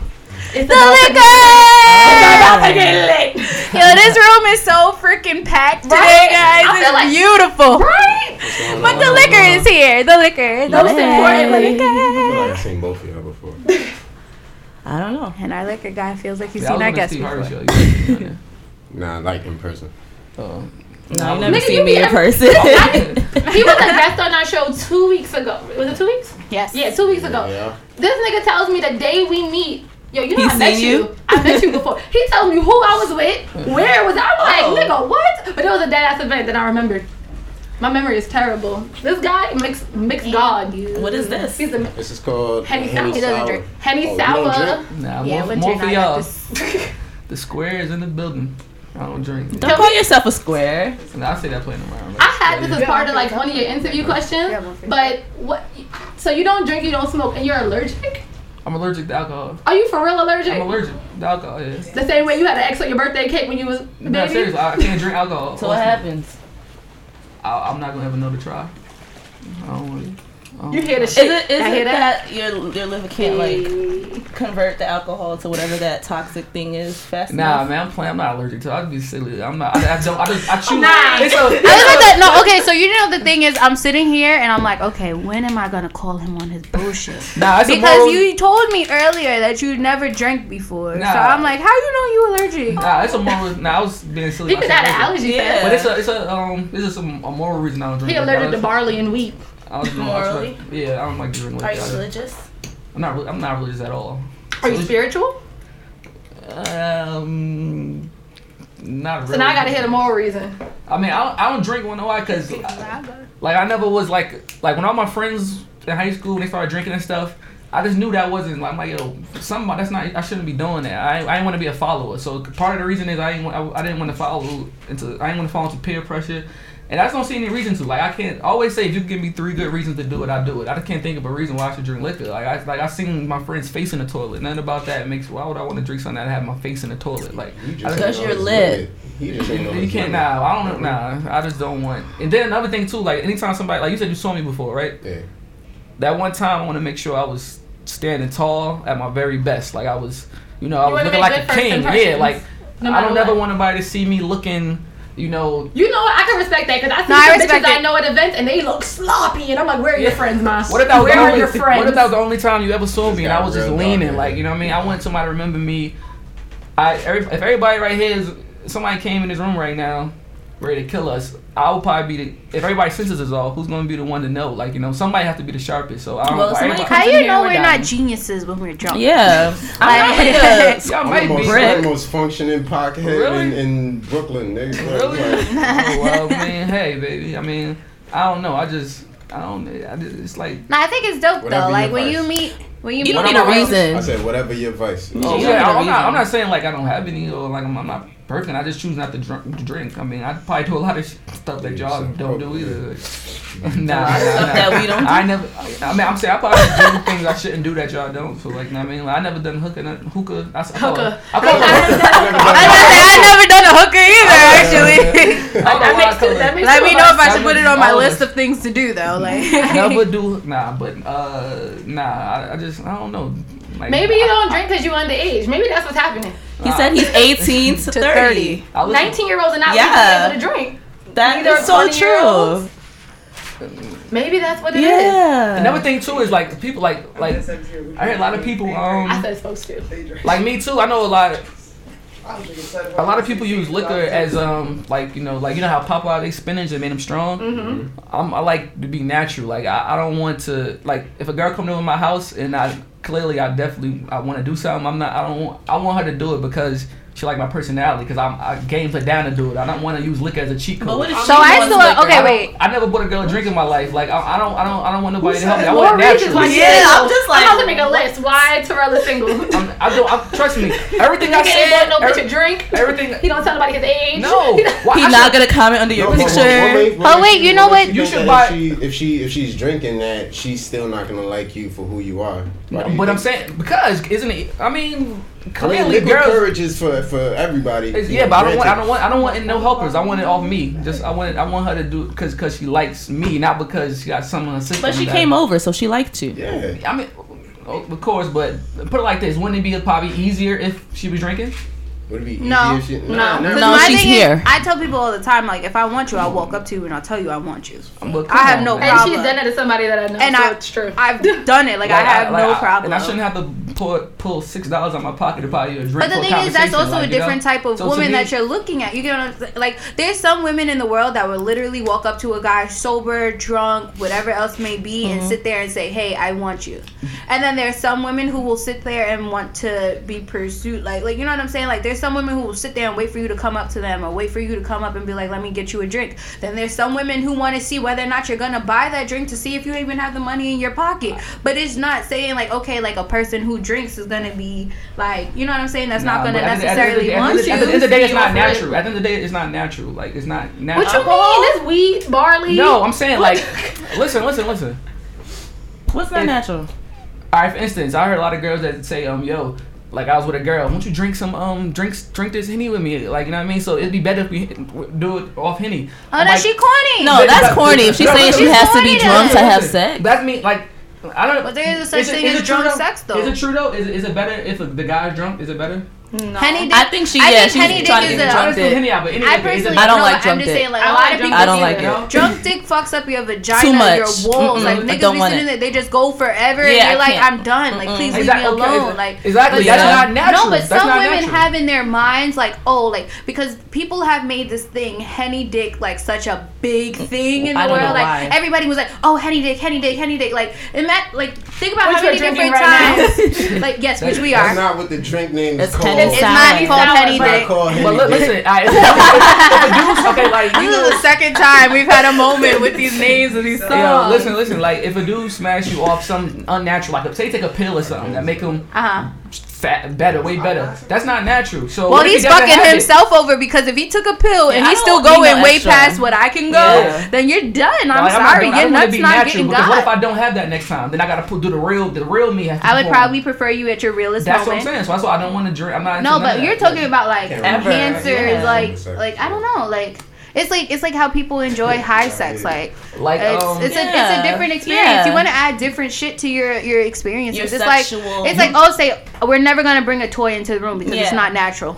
It's the about to get- ah! about to liquor! get lit. Yo, this room is so freaking packed today, Right? guys. I It's like- beautiful. Right? But the liquor is here. The liquor. The Most importantly. I feel like. I've seen both of y'all before. I don't know. And our liquor guy feels like he's yeah, seen was our on guests before. show. You guys seen that, Nah, like in person. yeah. Uh, No, you I never Nigga, seen you me in every- person. He was a guest on our show two weeks ago. Was it two weeks? Yes. Yeah, two weeks ago. Yeah. This nigga tells me the day we meet. Yo, you know He I met seen you. you? I met you before. He tells me who I was with, where it was. I'm like, Oh. nigga, what? But it was a dead ass event that I remembered. My memory is terrible. This guy mixed mixed God. what is this? He's a This is called Henny Henny Sour. He doesn't Sour. drink. Henny Oh, you Sour. don't drink? nah, Yeah, more, more for y'all. got this. The squares in the building. I don't drink. Don't call yourself a square. And I say that playing around. I had this as part of like one of your interview questions, Yeah, one for you. but what? So you don't drink, you don't smoke, and you're allergic? I'm allergic to alcohol. Are you for real allergic? I'm allergic to alcohol. Yeah. The same way you had an X on your birthday cake when you was a No, baby. seriously, I can't drink alcohol. So what happens? I, I'm not gonna have another try. I don't want to. You hear the Is shit? it is I it hear that your your liver can't like convert the alcohol to whatever that toxic thing is fast Nah, enough? man, I'm playing. I'm not allergic to. it. I'd be silly. I'm not. I, I don't. I just. I choose. Nah. It's a, I was about to, no, okay, so you know the thing is, I'm sitting here and I'm like, okay, when am I gonna call him on his bullshit? nah, it's a Because moral, you told me earlier that you never drank before, so I'm like, how you know you allergic? Nah, it's a moral. Nah, I was being silly. He could myself. have an allergy Yeah. But it's a, it's a, um, this is some a moral reason I don't drink. He liquor. allergic to barley and wheat. I was doing. I was Morally? yeah, I don't like drinking Are like you that. religious? I'm not. re- I'm not religious at all. Are you spiritual? Um, not really. So now I gotta hit a moral reason. I mean, I don't, I don't drink one know why? Cause like I never was like like when all my friends in high school they started drinking and stuff. I just knew that wasn't like my yo. Somebody that's not. I shouldn't be doing that. I, I didn't want to be a follower. So part of the reason is I didn't. want- I, I didn't want to follow into. I didn't want to fall into peer pressure. And I just don't see any reason to. Like I can't I always say if you give me three good reasons to do it, I do it. I just can't think of a reason why I should drink liquor. Like I like I seen my friend's face in the toilet. Nothing about that makes why would I want to drink something that have my face in the toilet? Like I just just- Because ain't you're lit. limit. He just ain't know you can't limit. nah, I don't know nah. I just don't want and then another thing too, like anytime somebody like you said you saw me before, right? Yeah. That one time I wanna make sure I was standing tall at my very best. Like I was you know, I You was looking like a king. Yeah, impressions, like no I don't never what. want anybody to see me looking you know, You know what? I can respect that because I see No, I some respect bitches I know at events and they look sloppy, and I'm like, where are your Yeah. friends, ma? What if that was where the are your friends? What if that was the only time you ever saw me and I was just leaning, dark, like you know what I mean? I want somebody to remember me. I every, if everybody right here is somebody came in this room right now, ready to kill us. I would probably be the if everybody's senses is off. Who's gonna be the one to know? Like you know, somebody have to be the sharpest. So I don't. Well, know. somebody everybody- comes How in you here know with we're not geniuses when we're drunk? Yeah. I'm not like a, Y'all I'm might the be. most, Brick. I'm the most functioning pockhead Really? in, in Brooklyn. Nigga. Really? Like, oh, well, man, hey, baby. I mean, I don't know. I just, I don't. I just, it's like. No, I think it's dope though. Like your when you meet when you you don't need a reason. I said, whatever your vice. Oh, yeah, need a I'm not. I'm not saying like I don't have any or like I'm, I'm not perfect. I just choose not to drink. Drink. I mean, I probably do a lot of stuff that y'all don't do either. nah, nah, nah. that we don't do? I never. I mean, I'm saying I probably do things I shouldn't do that y'all don't. So like, I mean, like, I never done hookah. nothing- Hookah. I, I call it- Hookah. I call it I hookah. was gonna say I never done a hooker either. Actually, I That I makes call sense. it- That makes let me know if I should put it on my list of of things to do though. Like Never do. Nah, but uh, nah. I, I just I don't know. Like, Maybe you don't drink because you're underage. Maybe that's what's happening. He said he's 18 to, To 30. 30. I listen- 19 year olds are not Yeah. able to drink. That Neither is so true. Maybe that's what it is. Yeah. Another thing too is like people like like I heard a lot of people I um said supposed to. like me too. I know a lot. A lot of people use liquor as um like you know like you know how Popeye they spinach and made them strong. Mm-hmm. I'm, I like to be natural. Like I, I don't want to like if a girl come over my house and I clearly I definitely I want to do something. I'm not. I don't. Want, I want her to do it because she like my personality. Because I'm I games her down to do it. I don't want to use liquor as a cheat code. But what if So I wants still- liquor? okay, I wait. I never bought a girl a drink in my life. Like I, I don't, I don't, I don't want nobody to help me. I More want it reasons natural. you're Yeah. I'm just like, I'm about to make a list. Why Tarel is single? I'm, I don't. I'm, trust me. Everything I He ain't bought said. no bitch a drink. everything. He don't tell nobody his age. No. Why- He not should- gonna comment under your No, but what- picture. what makes- what Oh, wait, you know what? You should buy- If she, if she if she's drinking that, she's still not gonna like you for who you are. Why But I'm saying because isn't it? I mean, I mean, clearly girls. courage is for for everybody. Yeah, know, but I don't want. I don't want. I don't want no helpers. I want it off me. Just I want. It, I want her to do because because she likes me, not because she got some on. But she that- came over, so she liked you. Yeah. I mean, oh, of course, but put it like this: wouldn't it be probably easier if she was drinking? Would it be No. easier if she? No. Nah, Because No, my she's thing is, here. I tell people all the time, like, if I want you, I'll walk up to you and I'll tell you I want you. But I have come no on, And man. problem. she's done it to somebody that I know. And so I- it's true. I've done it. Like, I have like, no I- problem. and I shouldn't have to pull pull six dollars out my pocket to buy you a drink. But the thing is, that's also like, a you know? different type of So woman me- that you're looking at. You get what I'm saying? Like, there's some women in the world that will literally walk up to a guy sober, drunk, whatever else may be, and mm-hmm. sit there and say, "Hey, I want you." And then there's some women who will sit there and want to be pursued, like, like you know what I'm saying? Like, there's some women who will sit there and wait for you to come up to them, or wait for you to come up and be like, "Let me get you a drink." Then there's some women who want to see whether or not you're gonna buy that drink to see if you even have the money in your pocket. But it's not saying like, okay, like a person who drinks is gonna be like, you know what I'm saying? That's not gonna but at the- at the end of the necessarily day- want you. At the end of the day, it's not offer it. natural. At the end of the day, it's not natural. Like it's not natural. What you mean? It's wheat, barley. No, I'm saying like, listen, listen, listen. What's not If- natural? All right, for instance, I heard a lot of girls that say, um, yo, like I was with a girl, won't you drink some, um, drinks, drink this henny with me, like you know what I mean? So it'd be better if we do it off henny. Oh, I'm no, like, she corny. No, that's corny. If she's saying she has to be drunk to have sex. That mean like. I don't. But there is a such is it- thing as true drunk though? sex, though. Is it true though? Is, it- is it better if the guy's drunk? Is it better? No. Henny dick. I think she, I yeah, think she's Henny dick trying to is get a- drunk I don't dick. henny out, but I is it personally, I don't no, like I'm drunk just dick. saying, like I a like lot of drunk people. I don't like it. Drunk dick fucks up your vagina, Too much. your walls. Mm-mm, Like niggas don't be sitting there, they just go forever. Yeah, and I you're like. I'm done. Like, please leave me alone. exa- Like, exactly, that's not natural. No, but some women have in their minds like, oh, like because people have made this thing henny dick like such a big thing in the world. like why. everybody was like, oh, henny dick, henny dick, henny dick. Like, and that like think about Which how many different right times. like, yes, which we That's are. not what the drink name is called. Henny It's Sour. not Henny called Sour. It's dick. called But look, listen, I, if, if, if a dude's okay, like you This is the second time we've had a moment with these names of these songs. Yo, listen, listen. Like, if a dude smash you off some unnatural, like, say, take a pill or something that make him Uh huh. Fat, better, way better. That's not natural. So, Well, he's he fucking have it? himself over because if he took a pill and Yeah, I he's still going no way past what I can go, Yeah. then you're done. I'm Like, not sorry, doing- I your don't wanna nuts be not natural getting because what if. I don't have that next time? Then I gotta put do the real, the real me. Has to I would perform. probably prefer you at your realest That's what I'm saying. So that's why I don't want to drink. I'm not. No, into none but of you're talking about like Can't cancers, like like I don't know, like. It's like it's like how people enjoy high sex. Like like it's, um, it's a it's a different experience. Yeah. You want to add different shit to your your experiences. Your it's like it's like oh say we're never gonna bring a toy into the room because it's not natural.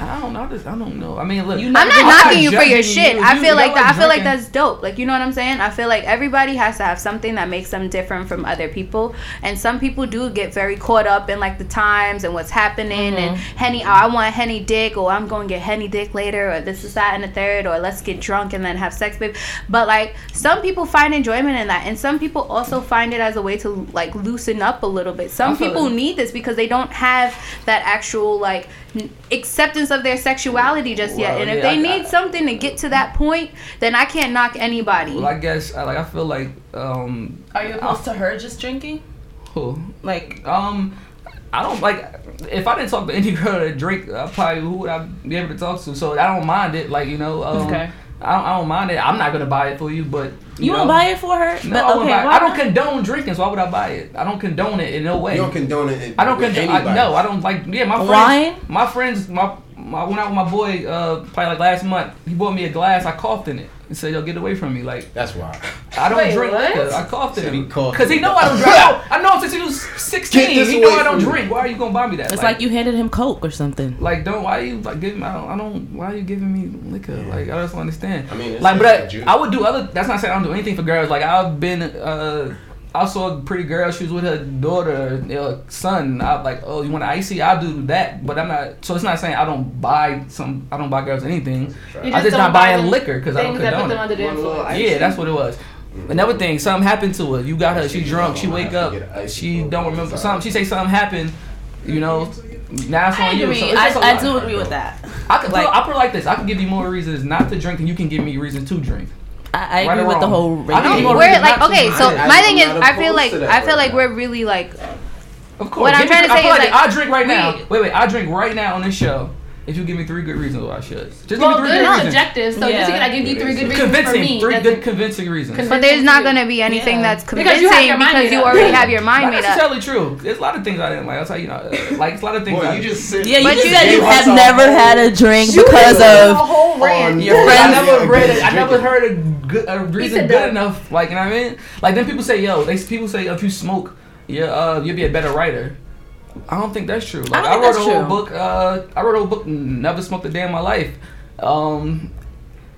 I don't know. I, just, I don't know. I mean, look. You I'm not I'm knocking you for your shit. you. I feel like y'all that. I feel like that's dope. Like you know what I'm saying? I feel like everybody has to have something that makes them different from other people. And some people do get very caught up in like the times and what's happening and mm-hmm. henny. Oh, I want henny dick, or I'm going to get henny dick later, or this is that and the third, or let's get drunk and then have sex, babe. But like some people find enjoyment in that, and some people also find it as a way to like loosen up a little bit. Some I feel people need this because they don't have that actual like n- acceptance of their sexuality just yet. Well, And if they I- need I- something to get to that point, then I can't knock anybody. Well, I guess I like. I feel like um, Are you opposed to her just drinking? who Like, um. I don't like if I didn't talk to any girl that drink. I probably who would I be able to talk to? So I don't mind it. Like you know. Um, Okay. I don't, I don't mind it. I'm not gonna buy it for you, but you know, won't buy it for her? No, but I, okay, buy it. I don't condone drinking, so why would I buy it? I don't condone it in no way. You don't condone it. I don't condone. I, no, I don't like. Yeah, my friends. My friends. My, my went out with my boy. Uh, probably like last month. He bought me a glass. I coughed in it. He said, "Yo, get away from me." Like That's why. I don't Wait, drink what? liquor. I coughed Said he in it coughed because he know. I don't drink. I know, him since he was sixteen. He know I don't from me. drink. Why are you gonna buy me that? It's like, you handed him coke or something. Like don't why you like giving I don't, I don't why are you giving me liquor like I just don't understand. I mean, it's like just but. I, I would do other. That's not saying I don't do anything for girls. Like I've been uh I saw a pretty girl. She was with her daughter, uh, son. I'm like oh you want an icy? I'll do that. But I'm not. So it's not saying I don't buy some. I don't buy girls anything. You I just don't buy buying liquor because I don't Things that put condone them it. under the One influence. Yeah, that's what it was. Another thing, something happened to her. You got her. She drunk. She wake up. She don't remember something. She say something happened. You know. Now it's I on you. So it's I, just a I lot. do agree with that. I could Like- I put it like this. I can give you more reasons not to drink than you can give me reasons to drink. I, I Right agree with the wrong? whole I rating. think No, more we're like okay. So I- my I'm thing is, I feel like I feel like we're really like Of course. What I'm trying to say is, like, like, I drink right now. Wait, wait. I drink right now on this show. If you give me three good reasons why I should. Just give Well, me good three good is reasons. subjective, so Yeah. just because I give you three good reasons Convincing. for me, three good convincing reasons. Con- But there's not gonna be anything Yeah. that's Because you have convincing your mind because you already have your mind made up. Totally true. There's a lot of things I didn't like. That's how you know, uh, like it's a lot of things. Boy, I, you just said. Yeah, you But just you said you have never whole- had a drink because gave us of whole rant. your I never read it. I never heard a good a reason good enough. Like you know what I mean? Like then people say, yo, they people say if you smoke, yeah, uh, you'll be a better writer. I don't think that's true. Like don't I, wrote that's a whole true. book. Uh, I wrote a whole book. Never smoked a day in my life. Um,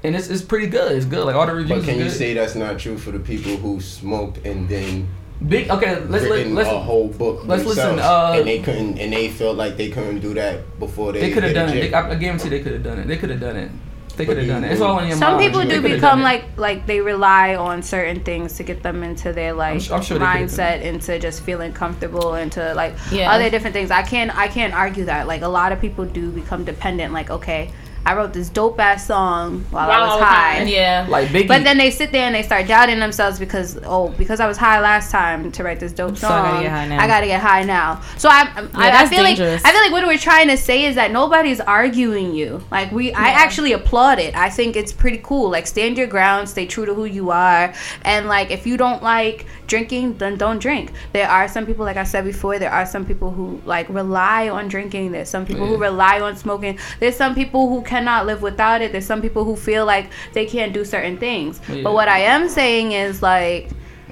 and it's it's pretty good. It's good. Like all the reviews. But can is you say that's not true for the people who smoked and then big? Okay, let's written let, a whole book let's listen, themselves, uh, and they couldn't and they felt like they couldn't do that before they They could have done it. They, I, I guarantee they could have done it. They could have done it. They But could have done it. It's all in your Some mind. people do become like like they rely on certain things to get them into their like su- I'm sure they could've mindset into just feeling comfortable into like Yeah. other different things. I can't I can't argue that. Like a lot of people do become dependent. Like okay, I wrote this dope ass song while I While was I was high. high. Yeah. like Biggie. But then they sit there and they start doubting themselves because oh because I was high last time to write this dope So song. I gotta get high now. I gotta get high now. So I I, I that's feel dangerous. like I feel like what we're trying to say is that nobody's arguing you. Like we I actually applaud it. I think it's pretty cool. Like stand your ground, stay true to who you are, and like if you don't like drinking, then don't drink. There are some people, like I said before, there are some people who like rely on drinking. There's some people who rely on smoking. There's some people who cannot live without it. There's some people who feel like they can't do certain things. Yeah. But what I am saying is like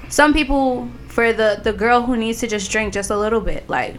some people for the the girl who needs to just drink just a little bit, like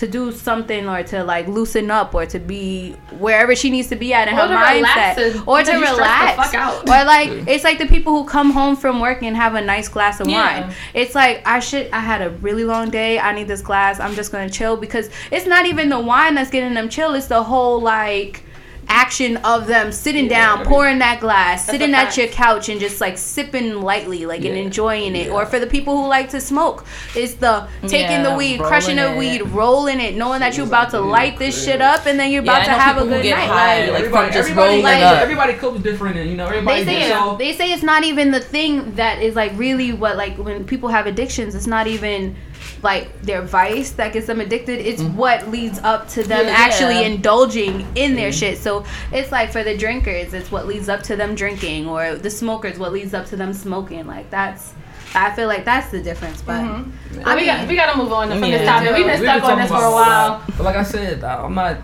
to do something or to like loosen up or to be wherever she needs to be at in Or her mindset and- or to until the relax. fuck out. or like it's like the people who come home from work and have a nice glass of Yeah. wine. It's like i should i had a really long day. I need this glass. I'm just gonna chill because it's not even the wine that's getting them chill. It's the whole like action of them sitting down pouring that glass sitting at your couch and just like sipping lightly like and enjoying it Yeah. or for the people who like to smoke it's the taking the Yeah, weed crushing the weed rolling it knowing that you're about to Yeah. light this shit up and then you're about I to have a people who good get night high, like, like, everybody, from just everybody, rolling like- up. everybody copes different, and you know everybody. they say gets they say it's not even the thing that is like really what like when people have addictions it's not even like their vice that gets them addicted it's mm-hmm. what leads up to them Yeah. actually Yeah. indulging in their mm-hmm. shit so it's like for the drinkers it's what leads up to them drinking or the smokers what leads up to them smoking like that's I feel like that's the difference but mm-hmm. I we, got, we gotta move on from this topic. We've been We've stuck on talking this for a while. But like I said, I- I'm not.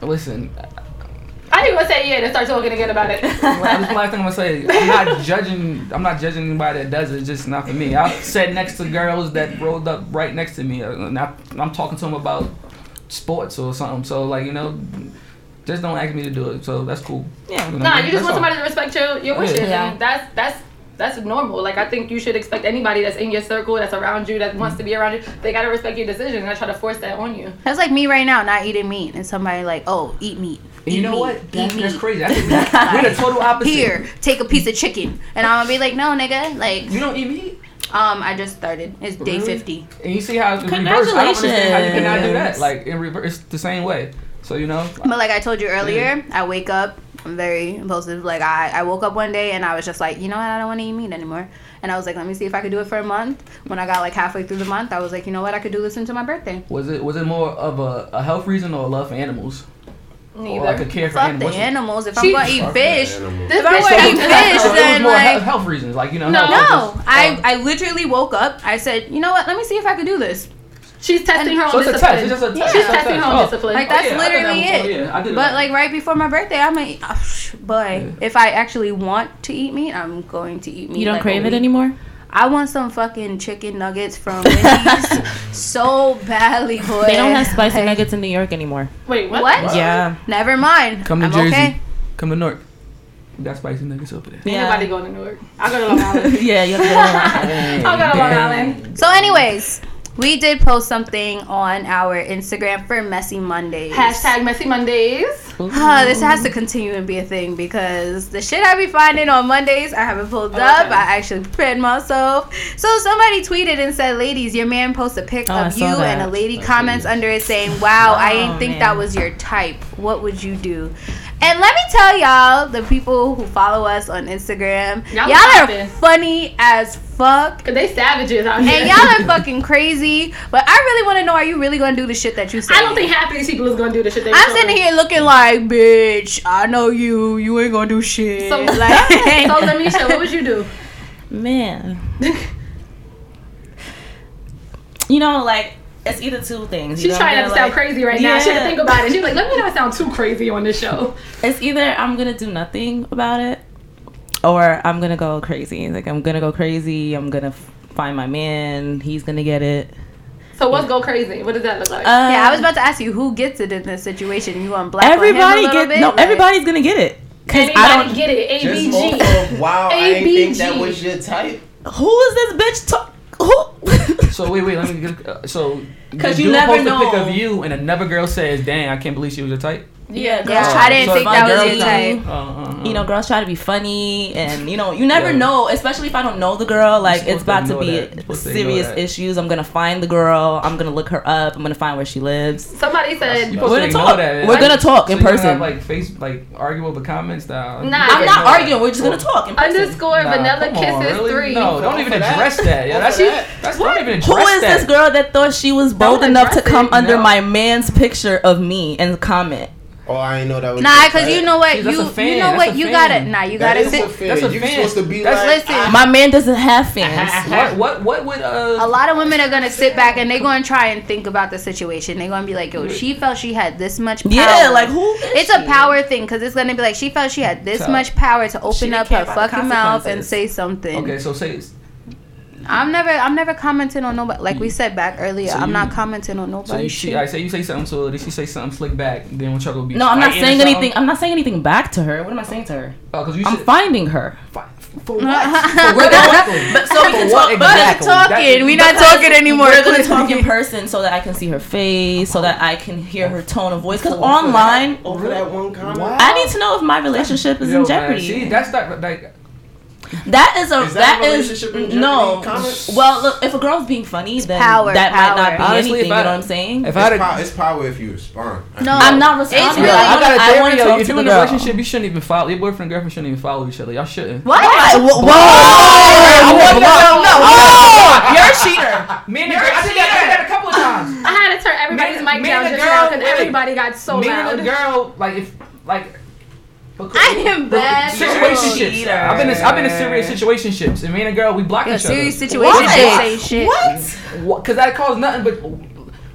Listen, I didn't want to say yeah to start talking again about it. this is the last thing I'm gonna say. I'm not judging. I'm not judging anybody that does it. It's just not for me. I've sat next to girls that rolled up right next to me, uh, and I, I'm talking to them about sports or something. So like you know, Just don't ask me to do it. So that's cool. Yeah. You know Nah, you just That's want all. somebody to respect your, your Yeah. wishes. Yeah. And that's that's that's normal. Like I think you should expect anybody that's in your circle, that's around you, that wants to be around you, they gotta respect your decision and not try to force that on you. That's like me right now, not eating meat, and somebody like, oh, eat meat. And you know meat, what? Eat That's, that's crazy. That's, we're the total opposite. Here, take a piece of chicken, and I'm gonna be like, no, nigga, like, You don't eat meat? um, I just started. It's day Really? fifty. And you see how it's in reverse. I don't understand how you cannot do that. Like in reverse, it's the same way. So you know, But like I told you earlier, I wake up. I'm very impulsive. Like I, I woke up one day and I was just like, you know what? I don't want to eat meat anymore. And I was like, let me see if I could do it for a month. When I got like halfway through the month, I was like, you know what? I could do this until my birthday. was it was it more of a, a health reason or a love for animals, or Neither. like a care for Fuck animals? the animals. If She- I'm gonna eat fish, the if I'm gonna eat fish, So it was then more like. health, health reasons, like you know. No. No, is- I, um, I literally woke up. I said, you know what? Let me see if I could do this. She's testing her own So it's a discipline. test. It's just a Yeah. test. She's testing her own Oh. discipline. Like Oh, that's yeah, I that literally it. yeah, but that. like right before my birthday, I'm like, boy, if I actually want to eat meat, I'm going to eat meat. You don't like, crave a it anymore? I want some fucking chicken nuggets from Wendy's so badly, boy. They don't have spicy Like, nuggets in New York anymore. Wait, what? What? Yeah. Never mind. Come to I'm Jersey. okay. Come to Newark. We got spicy nuggets over there. Ain't nobody going to Newark. I'll go to Long Island. yeah, you have to go I'll go to Long Island. So, anyways, we did post something on our Instagram for Messy Mondays. Hashtag Messy Mondays. Ah, this has to continue and be a thing because the shit I be finding on Mondays, I haven't pulled up. Okay. I actually prepared myself. So somebody tweeted and said, "Ladies, your man posts a pic Oh, of saw you, and a lady I comments see under it saying, "Wow, I Oh, didn't think man. that was your type. What would you do?" And let me tell y'all, the people who follow us on Instagram, Y'all y'all, are poppin'. funny as fuck. Cause they savages out here. And y'all are fucking crazy, but I really want to know: Are you really gonna do the shit that you say? I don't think half of these people is gonna do the shit they. I'm sitting here looking like, bitch, I know you. You ain't gonna do shit. So, like, so Lormisha, what would you do? Man. you know, like, it's either two things. you She's know, trying not to gonna, sound crazy right now. She had to think about it. She's like, let me not sound too crazy on this show. It's either I'm gonna do nothing about it, or I'm gonna go crazy. Like I'm gonna go crazy. I'm gonna find my man. He's gonna get it. So what's go crazy? What does that look like? Uh, yeah, I was about to ask you who gets it in this situation. You on black? Everybody get get no. Everybody's gonna get it. Cause Anybody I don't. get it? Just ABG. off of, wow, I didn't think that was your type. Who is this bitch? talk? Who? So wait, wait. Let me get. Uh, so 'Cause you dude never posts a pic know. of you, and another girl says, "Dang, I can't believe she was your type." yeah, Yeah, girl. I didn't So think that was your type. Uh, uh, uh. you know, girls try to be funny, and you know, you never Yeah. know. Especially if I don't know the girl, like it's about to ignore be that. To serious issues. I'm gonna find the girl. I'm gonna look her up. I'm gonna find where she lives. Somebody said, We're gonna ignore talk. that. We're gonna talk in so you don't person. Have, like face, like argue over comments now. Nah, I'm I'm not arguing. We're just gonna talk. In person. underscore Nah, vanilla come on, kisses really? three. No, don't even address that. Yeah, that's for that? that's don't even address Who is this girl that thought she was bold enough to come it, under no. my man's picture of me and comment? Oh, I didn't know that was. Nah, cause you know what See, you fan, you know that's what you fan. gotta nah you That gotta is sit. a fan. That's a you fan. supposed to be That's- like. Listen. I- My man doesn't have fans. What what what would uh? A lot of women are gonna sit back and they're gonna try and think about the situation. They're gonna be like, "Yo, she felt she had this much power." Yeah, like who? is It's a power thing because it's gonna be like she felt she had this So, much power to open up her fucking mouth and say something. Okay, so say I'm never, I'm never commenting on nobody. Like we mm. said back earlier, So I'm you- not commenting on so nobody. you see, I say you say something to her, did she say something slick back? Then when Chuck will be No, I'm not saying anything. I'm not saying anything back to her. What am I saying to her? Oh, cause you I'm should. finding her. fi- For what? We're gonna, but so we can For what talk. But exactly? talking. We're not talking anymore. We're gonna talk in person so that I can see her face, so that I can hear her tone of voice. Because Over that- online, Over that one comment. Wow. I need to know if my relationship is Yo, in man, jeopardy. see, that's not like. That is a Is that that a is in no. comment? Well, look, if a girl's being funny, then power, that might not be. Honestly, anything. I- you know what I'm saying? If I had It's, a, power, it's power if you respond. No. I'm not responding. Really- I I got a theory. Yo, if you're in a relationship, you shouldn't even follow. Your boyfriend and girlfriend shouldn't even follow each other. Y'all shouldn't. What? Whoa! Whoa! Whoa! No, no, no. You're a cheater. Me and the girl, I did that, I did that a couple of times. I had to turn everybody's Me- mic me down just now because everybody got so Me loud. and the girl, like if like. I am bad. Situationships. Cheater. I've been in, I've been in serious situationships, and me and a girl we block Yo, each other. serious situation Why? shit say shit. What? Because that caused nothing but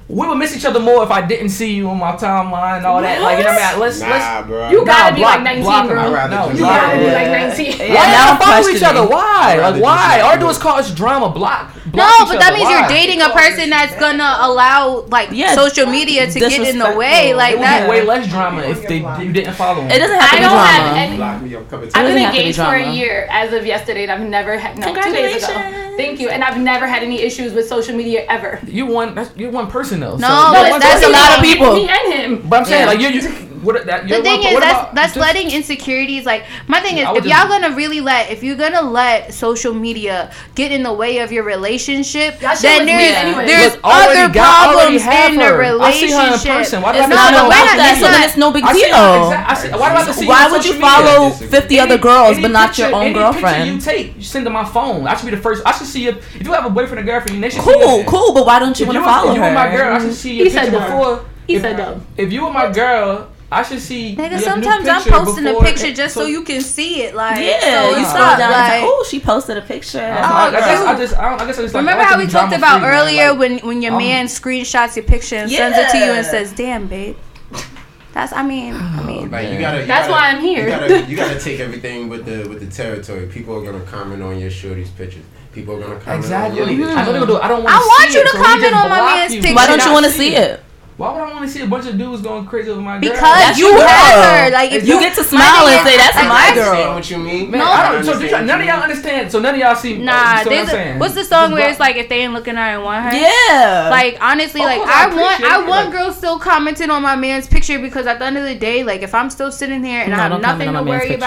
we would miss each other more if I didn't see you on my timeline and all that. Like, you know what I mean? Let's Nah, let's. bro. You gotta Nah, be block- like 19, block 'em. bro. No, You block gotta 'em. be like 19. Yeah, Why now y'all I'm follow each other? Why? Like, why? just All I do do it. is cause drama. Block. No, block each but that other. means you're dating a person that's gonna allow like Yeah, social media to get in the way. Like It would that. be way less drama if they you didn't follow him. It doesn't have to I be don't have drama. any- Block me, I'm coming to I've been have to be engaged for a year as of yesterday, and I've never had no two days ago. Congratulations. Thank you, and I've never had any issues with social media ever. You're one. That's, you're one person though. No, so, but you're that's a lot of people. Me and him. But I'm saying Yeah. like you. you what that? the you're thing one, is what that's about that's just- letting insecurities like my thing is I would if y'all gonna really let if you're gonna let social media get in the way of your relationship Y'all then there's, anyway. there's Look, other got- problems in the her. I relationship see her in person. Why do I It's have not to why not? so then it's no big see, deal. exactly, I see, why do I have to see Why would you follow 50 other girls but not your own girlfriend? You take, you send to my phone. I should be the first. I should see your. If you have a boyfriend or girlfriend, they should Cool, cool, but why don't you want to follow if you her? my girl, I should see your He said picture before. He if, said dumb. If you were my girl, I should see. Nigga, sometimes I'm posting a picture just so, you can see it. Like, yeah, so you it's scroll not down like. oh, she posted a picture. Oh, I, I, I guess I just. I, don't, I guess I just Remember like how we talked drama-free, about earlier Like, when when your I'm- man screenshots your picture and sends it to you and says, "Damn, babe." That's I mean I mean Like you gotta. You That's gotta, why I'm here. You gotta, you gotta take everything with the with the territory. People are gonna comment on your shorty's pictures. People are gonna comment Exactly. on your I know pictures. they're gonna do. I don't want. I want see you it, to so comment on my block man's picture. Why don't you want to see see it? Why would I want to see a bunch of dudes going crazy over my girl? because That's you your have her. Like if You you get to smile and say, "That's like, my I- understand girl." what you mean. Man, No, I don't, so understand you- none of y'all understand. So none of y'all see. Nah, uh, see what I'm there's a, what's the song where it's like if they ain't looking at her and want her? Yeah. Like honestly, Of like course, I I want I want like- girls still commenting on my man's picture because at the end of the day, like if I'm still sitting here and No, I have nothing to my man's worry picture.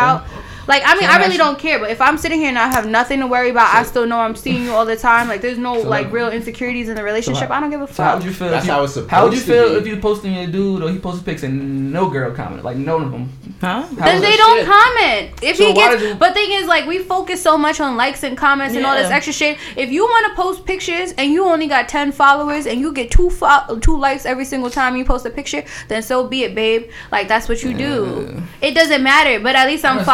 About. Like I mean, So I really that's- don't care. But if I'm sitting here and I have nothing to worry about, I still know I'm seeing you all the time. Like there's no So like like- real insecurities in the relationship. how- I don't give a So how fuck. would you feel? That's if you, how it's supposed How would you feel if you posting your dude or he posted pics and no girl comment, like none of them? huh? How then they don't shit. comment. If So he gets, does it- but thing is, like we focus so much on likes and comments and all this extra shit. If you want to post pictures and you only got ten followers and you get two fo- two likes every single time you post a picture, then so be it, babe. Like that's what you do. It doesn't matter. But at least I'm Honest-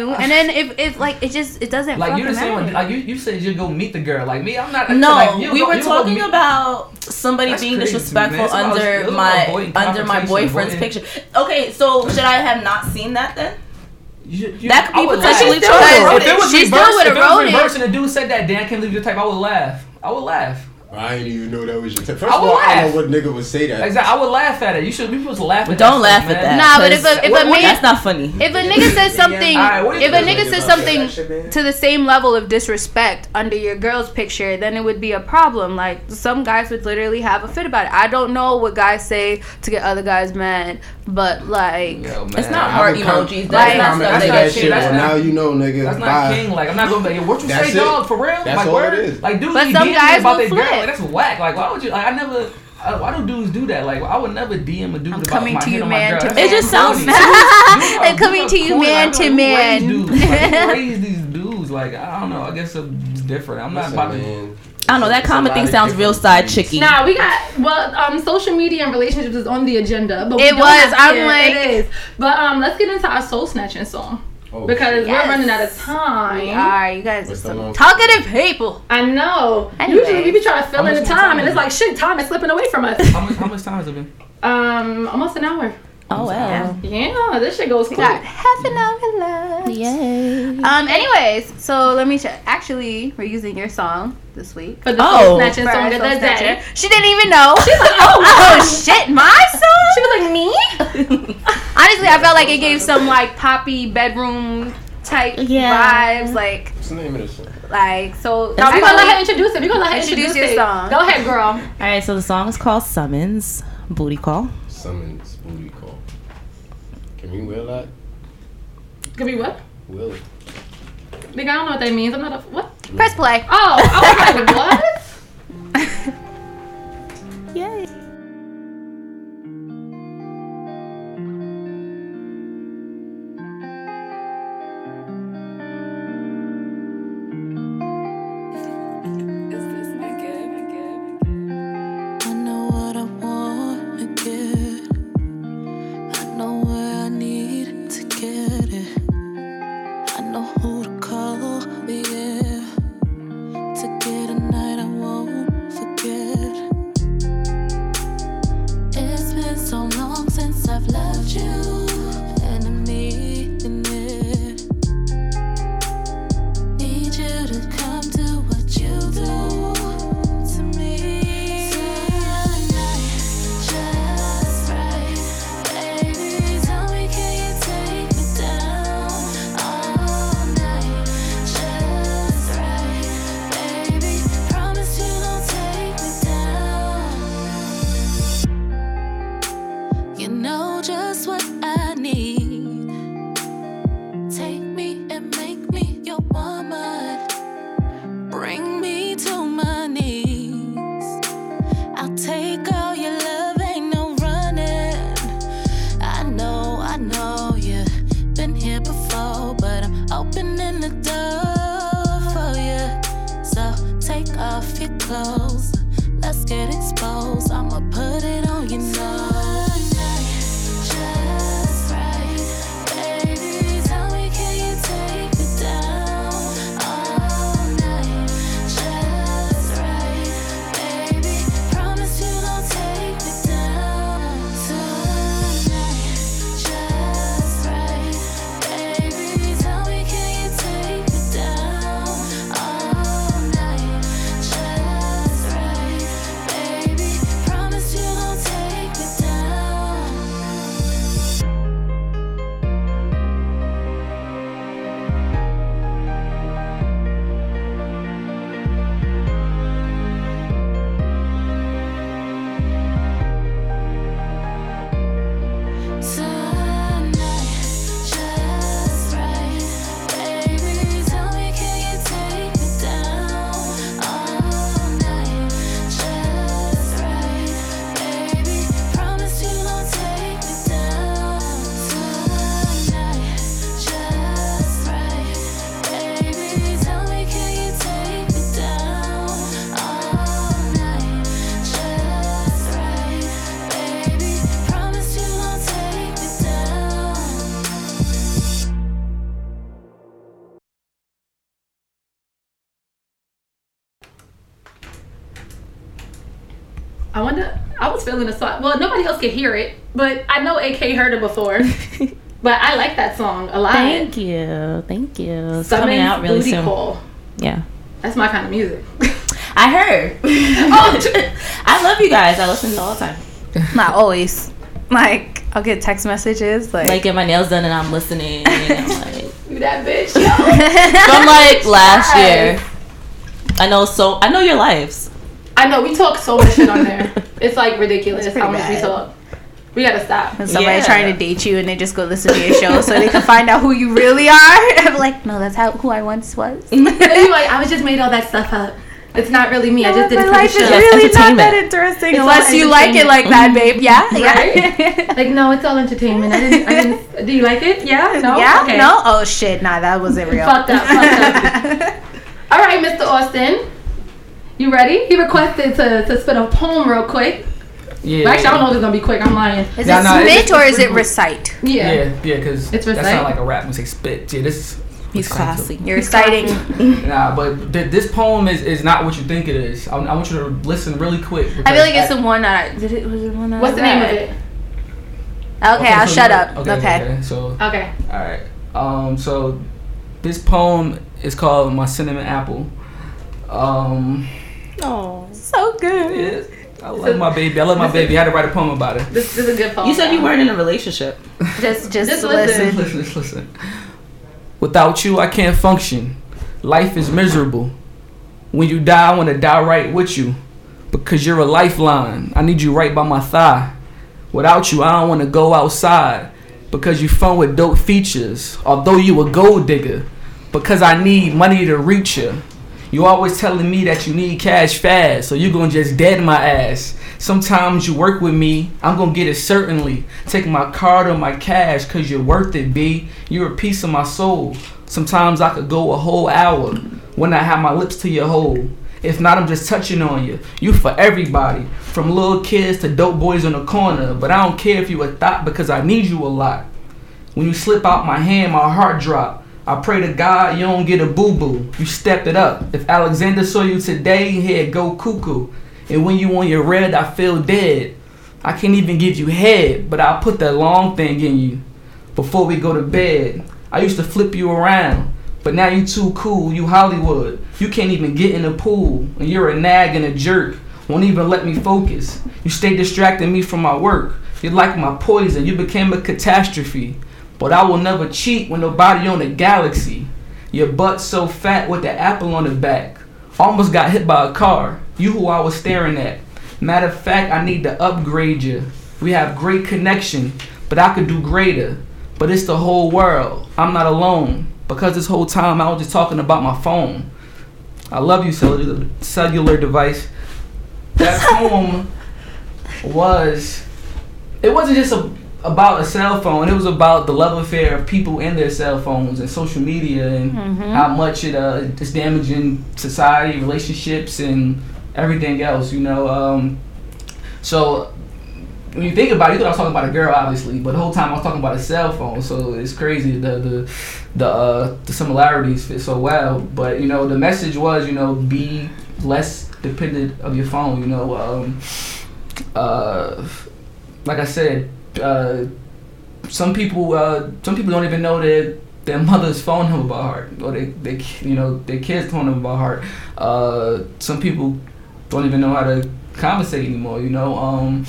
following you. And then if if like it just it doesn't Like you fucking the same one. Like you, you said you go meet the girl. Like me, I'm not. No, like, we go- were talking meet- about somebody That's being crazy, disrespectful man. Under it's my under my boyfriend's avoiding- picture. Okay, so should I have not seen that then? You, you, That could be potentially laugh. true. If it was She still would've wrote it. if it was wrote it. reverse and the dude said that Dan can't leave your type, I would laugh. I would laugh. I didn't even know that was your. T- First I of would all, I don't know what nigga would say that. Exactly. I would laugh at it. You should. We supposed to laugh. At. But don't that laugh stuff, at man. that. Nah, but if 'cause a- if What- a man that's not funny. if a nigga says something, Alright, what do you if a nigga says something shit, to the same level of disrespect under your girl's picture, then it would be a problem. Like some guys would literally have a fit about it. I don't know what guys say to get other guys mad, but like Yo. It's not I heart would com- emojis. That's not comment stuff that shit. shit. That's Well, not- now you know, nigga. That's not king. Like I'm not gonna be like, what you say, dog? For real? That's like all it is. Like dudes But some guys about will flip. Like that's whack. Like why would you? Like I never. I, why do dudes do that? Like I would never DM a dude I'm about coming my to you, man, to That's man. It just sounds corny. too- I'm coming to you, Corny. man Like, to who man. raised dudes? Like, who these dudes? Like I don't know. I guess it's different. I'm not about to. I don't know. That It's a comment thing sounds real side breeds. chicky. Nah, we got well, um, social media and relationships is on the agenda, but we It don't was. have- I'm yeah, like- it is. But um, let's get into our soul snatching song Oh, because. Yes. we're running out of time. we are. You guys are What's the some talkative people. I know. Anyway. Usually we be trying to fill in the time, time and it's like shit, time is slipping away from us. How much? How much time has it been? um, almost an hour. Oh wow! Yeah, this shit goes We quick. got half an hour left. Yay. Um. Anyways, so let me check. Actually, we're using your song this week. But the Oh. soul snatching song of the day. She didn't even know. She's like, oh, oh shit, my song. She was like, me? Honestly, I felt like it gave some like poppy bedroom type Yeah. vibes. Like, What's the name of this song? like so. Now we gonna let her introduce it. We gonna let her Introduce introduce, your it. song. Go ahead, girl. All right. So the song is called Summons. Booty call. Summons booty call. Can we will that? Can we what? Will it? Nigga, I don't know what that means. I'm not a what? Press play. Oh, I was like, what? Was feeling the song. Well, nobody else could hear it, but I know AK heard it before. but I like that song a lot. Thank you, thank you. It's Summons coming out really Booty soon. Call. Yeah, That's my kind of music. I heard. oh, I love you guys. I listen to all the time. Not always. Like I'll get text messages like, Like get my nails done and I'm listening. And I'm like, you that bitch. Yo. from like last year. I know so. I know your lives. I know we talk so much shit on there. It's like ridiculous It's how pretty much we talk. We gotta stop. when somebody Yeah. trying to date you and they just go listen to your show so they can find out who you really are. I'm like, no, that's how who I once was. And I was just made all that stuff up. It's not really me. I just did it my for the life is show. Yes, really not that interesting It's unless you like it like that, babe. Yeah, yeah. Like, no, it's all entertainment. I didn't. I didn't. Do you like it? Yeah. No. yeah? Okay. No? Oh shit, nah, that wasn't real. Fucked up, fucked up. All right, Mr. Austin. You ready? He requested to, to spit a poem real quick. Yeah. Well, actually, I don't know if it's gonna be quick. I'm lying. Is Nah, it nah, spit or is it recite? Yeah. Yeah, yeah, because It's that recite. sound like a rap when say spit. Yeah, this is. He's classy. You're exciting. Nah, but th- this poem is, is not what you think it is. I, I want you to listen really quick. I feel like it's because the one that I did it was the one that What's I the name of it? Okay, I'll so shut you- up. Okay. So Okay. all right. Um. So this poem is called "My Cinnamon Apple." Um. Oh. So good. Yeah, I love my baby. I love my baby. I had to write a poem about it. This, this is a good poem. You said you weren't in a relationship. Just just, Just listen. listen. listen, listen, listen. Without you, I can't function. Life is miserable. When you die, I want to die right with you. Because you're a lifeline. I need you right by my thigh. Without you, I don't want to go outside. Because you fun with dope features. Although you a gold digger. Because I need money to reach you. You always telling me that you need cash fast, so you gonna just dead my ass. Sometimes you work with me, I'm gonna get it certainly. Take my card or my cash, cause you're worth it, B. You're a piece of my soul. Sometimes I could go a whole hour when I have my lips to your hole. If not, I'm just touching on you. You for everybody, from little kids to dope boys on the corner. But I don't care if you a thought because I need you a lot. When you slip out my hand, my heart drop. I pray to God you don't get a boo boo. You stepped it up. If Alexander saw you today, he'd go cuckoo. And when you on your red, I feel dead. I can't even give you head, but I'll put that long thing in you before we go to bed. I used to flip you around, but now you too cool. You Hollywood. You can't even get in the pool, and you're a nag and a jerk. Won't even let me focus. You stay distracting me from my work. You're like my poison. You became a catastrophe. But I will never cheat with nobody on the galaxy. Your butt so fat with the apple on the back. Almost got hit by a car. You who I was staring at. Matter of fact, I need to upgrade you. We have great connection, but I could do greater. But it's the whole world. I'm not alone. Because this whole time I was just talking about my phone. I love you, cellular, cellular device. That poem was. It wasn't just a, about a cell phone. It was about the love affair of people and their cell phones and social media and Mm-hmm. how much it uh, is damaging society, relationships, and everything else. You know. Um, so when you think about it, you thought I was talking about a girl, obviously, but the whole time I was talking about a cell phone. So it's crazy the the the uh, the similarities fit so well. But you know, the message was, you know, be less dependent of your phone. You know, um, uh, like I said, uh, some people uh, some people don't even know that their mother's phone number by heart, or they, they you know their kids' phone number by heart. Uh, some people don't even know how to conversate anymore. You know, um,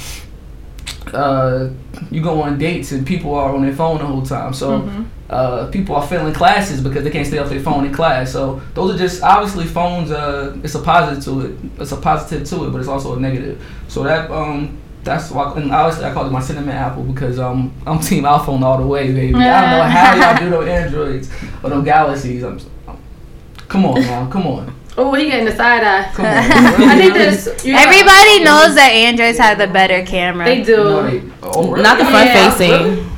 uh, you go on dates and people are on their phone the whole time. So Mhm. uh, people are failing classes because they can't stay off their phone in class. So those are just obviously phones. Uh, it's a positive to it. It's a positive to it, but it's also a negative. So that um. That's why, and obviously I call it my cinnamon apple because um I'm team iPhone all the way, baby. I don't know how y'all do those Androids or those Galaxies. I'm, I'm come on now, come on, Oh, he getting the side eye. come on. I think this. you know, Everybody knows that Androids have the better camera. They do. No, they- oh, really? Not the front Yeah. facing.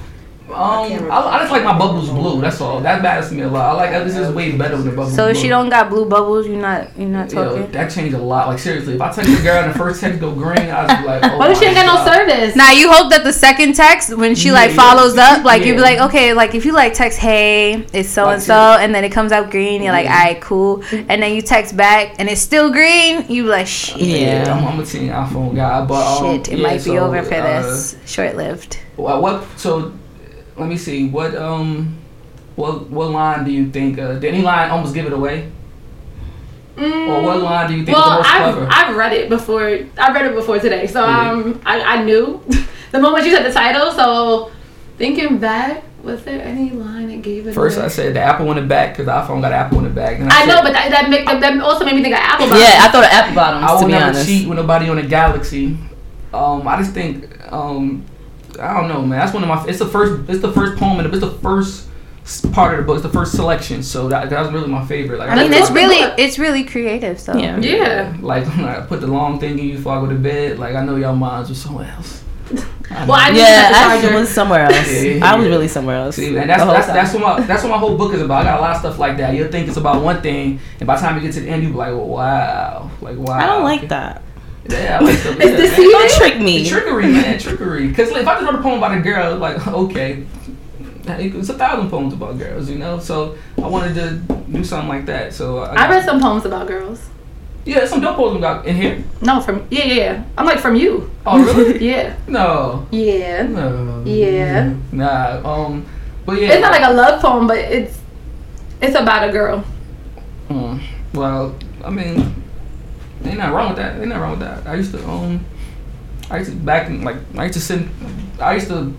Um, I, I just like my bubbles blue. That's all. That matters to me a lot. I like this is way better than the bubbles. So if blue. she don't got blue bubbles, you're not you're not Yo, talking. that changed a lot. Like seriously, if I text a girl and the first text go green, I was like, oh What if she my ain't got no service? Now you hope that the second text when she like Yeah. follows up, like you be like, okay, like if you like text, hey, it's so and so, and then it comes out green, you're like, Yeah. alright, cool, and then you text back and it's still green, you be like, shit, Yeah, Yeah. I'm, I'm a teen iPhone guy, but um, shit, it yeah, might be so, over for uh, this, short lived. What, what? So, let me see. What um, what what line do you think? Uh, did any line almost give it away? Or what line do you think Mm. Well, is the most I've, clever? I've read it before. I read it before today, so Yeah. um, I, I knew the moment you said the title. So thinking back, was there any line that gave it? First, away? I said the Apple in the back because the iPhone got Apple in the back. And I know, said, but that that, make, that also made me think of Apple. Bottom. Yeah, I thought of apple bottoms. I to will be never honest. cheat with nobody on a Galaxy. Um, I just think um, I don't know, man. That's one of my. It's the first. It's the first poem, and it's the first part of the book. It's the first selection. So that that was really my favorite. Like I mean, Let's it's really about- it's really creative. So Yeah. Yeah. Like I put the long thing in you before I go to bed. Like I know y'all minds were somewhere else. I Well, I knew Yeah, the I was somewhere else. Yeah, yeah, I was really somewhere else. See, and that's that's, that's what my that's what my whole book is about. I got a lot of stuff like that. You'll think it's about one thing, and by the time you get to the end, you be like, well, wow, like wow. I don't like that. Yeah, I like stuff like It's that, man. deceiving. Don't trick me. Trickery, man, trickery. Because like, if I just wrote a poem about a girl, like okay, it's a thousand poems about girls, you know. So I wanted to do something like that. So I, I read some poems about girls. yeah, some dope poems about in here. No, from yeah, yeah, yeah. I'm like from you. Oh really? Yeah. no, Yeah. no. Yeah. Nah. Um. But yeah. It's not like a love poem, but it's it's about a girl. Mm, well, I mean, ain't nothing wrong with that. Ain't nothing wrong with that. I used to um, I used to back in like I used to send, I used to,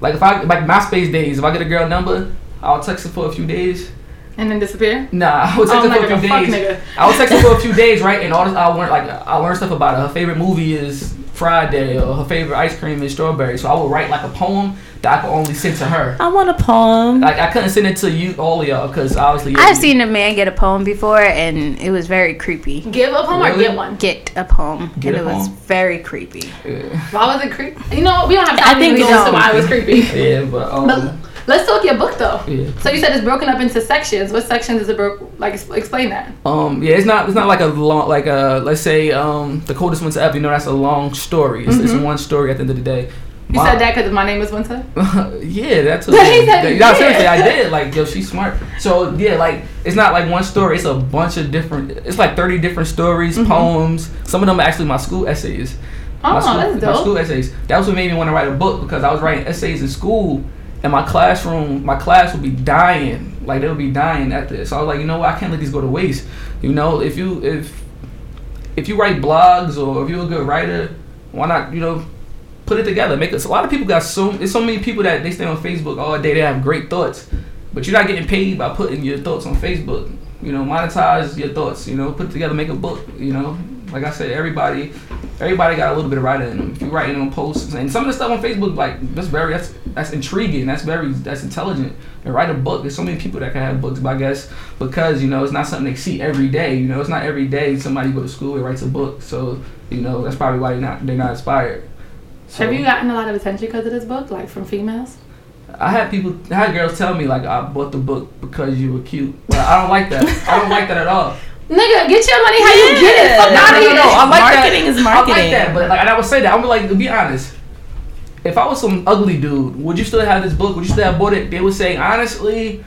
like if I like MySpace days. If I get a girl number, I'll text her for a few days. And then disappear. Nah, I would text Oh, her for like a few days. I would text her for a few days, right? And all this, I learn like I learned stuff about her. Her favorite movie is Friday, or her favorite ice cream is strawberry. So I would write like a poem that I could only send to her. I want a poem. Like I couldn't send it to you, all of y'all, because obviously I've seen a man get a poem before, and it was very creepy. Give a poem or get one. Get a poem, Get and a it was very creepy. Yeah, Why was it creepy? You know, we don't have I think to we go into don't. why it was creepy. yeah, but um, But let's talk your book though. yeah. So you said it's broken up into sections. What sections is it broke? Like explain that. Um, yeah, it's not it's not like a long like a let's say um the coldest winter ever. You know, that's a long story. It's, it's one story at the end of the day. You My- said that because my name is Winter. yeah, that's a, He said that, he no, seriously, I did. Like, yo, she's smart. So yeah, like it's not like one story. It's a bunch of different. It's like thirty different stories, poems. Some of them are actually my school essays. Oh, my school, that's My school essays. That was what made me want to write a book because I was writing essays in school, and my classroom, my class would be dying. Like they would be dying at this. So I was like, you know what? I can't let these go to waste. You know, if you if if you write blogs or if you're a good writer, why not? You know, put it together. Make it. A lot of people got so. There's so many people that they stay on Facebook all day. They have great thoughts, but you're not getting paid by putting your thoughts on Facebook. You know, monetize your thoughts. You know, put it together, make a book. You know, like I said, everybody, everybody got a little bit of writing in them. If you write writing on posts and some of the stuff on Facebook, like that's very that's that's intriguing. That's very that's intelligent. And write a book. There's so many people that can have books, but I guess because you know it's not something they see every day. You know, it's not every day somebody go to school and writes a book. So you know that's probably why they're not they're not inspired. So, Have you gotten a lot of attention because of this book, like from females? I had people, I had girls tell me like I bought the book because you were cute. But I don't like that. I don't like that at all. Nigga, get your money how you get it. Fuck Yeah. out no, of no, here. no, I like Marketing that. is I marketing. like that, but like, and I would say that I'm like to be honest. If I was some ugly dude, would you still have this book? Would you still have bought it? They would say honestly,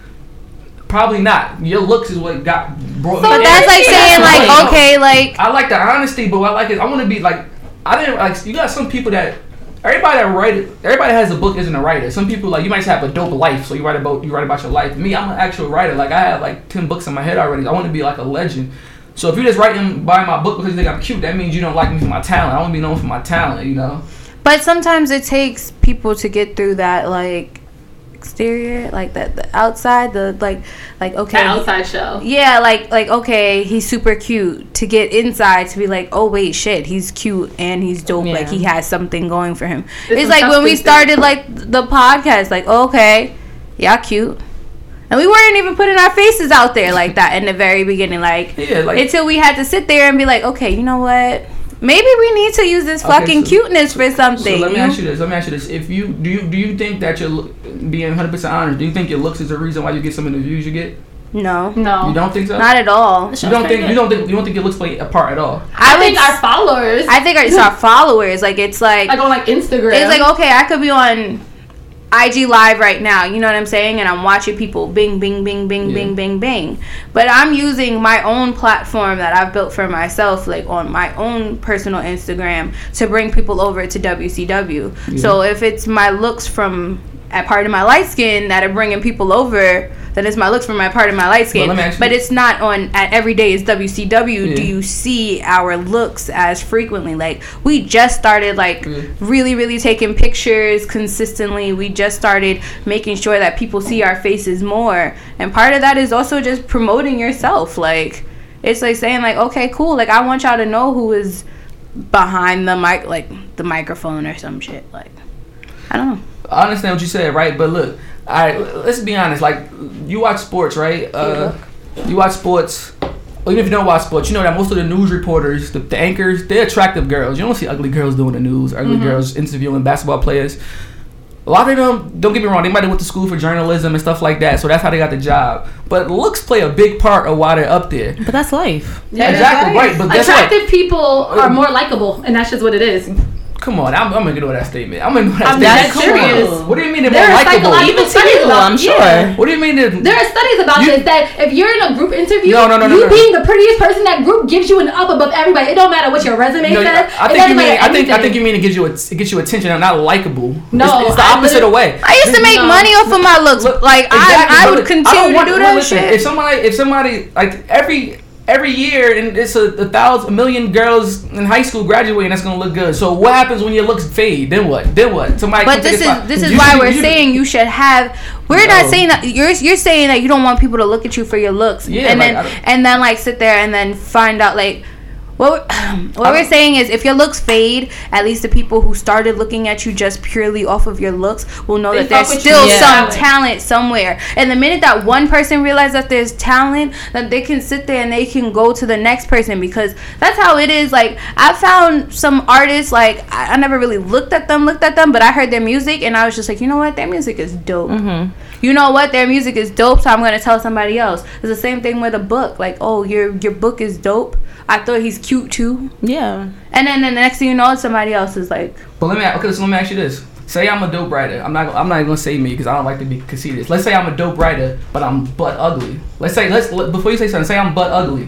probably not. Your looks is what got brought me. But in. that's like saying like No. okay, like I like the honesty, but what I like is I want to be like I didn't like you got some people that everybody that write everybody has a book isn't a writer. Some people like you might have a dope life, so you write about you write about your life. Me, I'm an actual writer. Like I have like ten books in my head already. I want to be like a legend. So if you're just writing by my book because you think I'm cute, that means you don't like me for my talent. I want to be known for my talent, you know. But sometimes it takes people to get through that like exterior, like that the outside, the like like okay. The outside show. Yeah, like like okay, he's super cute. To get inside to be like, oh wait, shit, he's cute and he's dope. Like he has something going for him. It's It's, like when we started like the podcast, like oh, okay, y'all cute. And we weren't even putting our faces out there like that in the very beginning, like Yeah, like until we had to sit there and be like, okay, you know what? Maybe we need to use this Okay, fucking so- cuteness for something. So something. let me ask you this. Let me ask you this. If you do you do you think that you're being 100 percent honest? Do you think your looks is the reason why you get some of the views you get? no, No. You don't think so? not at all. you don't think you don't think you don't think your looks play a part at all? I, I think would our followers, I think it's our followers. Like it's like like on like Instagram. it's like okay, I could be on IG live right now, you know what I'm saying? And I'm watching people bing bing bing bing Yeah. bing bing bing. But I'm using my own platform that I've built for myself like on my own personal Instagram to bring people over to WCW. So if it's my looks from a part of my light skin that are bringing people over, then it's my looks for my part of my light skin. let me ask you- But it's not on at every day is WCW. Yeah. Do you see our looks as frequently? Like we just started like Yeah. really really taking pictures consistently. We just started making sure that people see our faces more. And part of that is also just promoting yourself. Like it's like saying like okay, cool. Like I want y'all to know who is behind the mic like the microphone or some shit. Like I don't know. I understand what you said, right? But look, all right, let's be honest. Like, you watch sports, right? Uh, you watch sports. Well, even if you don't watch sports, you know that most of the news reporters, the, the anchors, they're attractive girls. You don't see ugly girls doing the news, ugly girls interviewing basketball players. A lot of them, don't get me wrong, they might have went to school for journalism and stuff like that, so that's how they got the job. But looks play a big part of why they're up there. But that's life. Yeah, exactly, right, but guess what? attractive people are more likable, and that's just what it is. Come on, I'm, I'm gonna ignore that statement. I'm gonna ignore that I'm statement. dead Come serious. on. What do you mean they're There more are likable? psychological Even to studies you, about I'm sure. yeah. What do you mean There are studies about You- this that if you're in a group interview, No, no, no, no, you no. being the prettiest person in that group gives you an up above everybody. It don't matter what your resume No, says. I it think doesn't you mean. I think. I think you mean it gives you. A, it gets you attention. and not likable. No, it's, it's the I opposite literally- way. I used to make No. money off of my looks. Look, like exactly, I, I would continue don't want- to do that listen, shit. If somebody, if somebody, like every every year, and it's a, a thousand, a million girls in high school graduating, that's gonna look good. So what happens when your looks fade? Then what? Then what? Somebody. But this is spot. this is You why should- we're you saying you should have. We're No. not saying that you're you're saying that you don't want people to look at you for your looks, Yeah, and like, then and then like sit there and then find out like. What we're, what we're saying is, if your looks fade, at least the people who started looking at you just purely off of your looks will know They that there's with you. still Yeah. some talent somewhere. And the minute that one person realizes that there's talent, that they can sit there and they can go to the next person because that's how it is. Like I found some artists, like I, I never really looked at them, looked at them, but I heard their music and I was just like, you know what, their music is dope. Mm-hmm. You know what, their music is dope, so I'm gonna tell somebody else. It's the same thing with a book. Like, oh, your your book is dope. I thought he's cute too. Yeah. And then, then the next thing you know, somebody else is like, But let me okay. So let me ask you this. Say I'm a dope writer. I'm not. I'm not even gonna say me because I don't like to be conceited. Let's say I'm a dope writer, but I'm butt ugly. Let's say let's let, before you say something, say I'm butt ugly,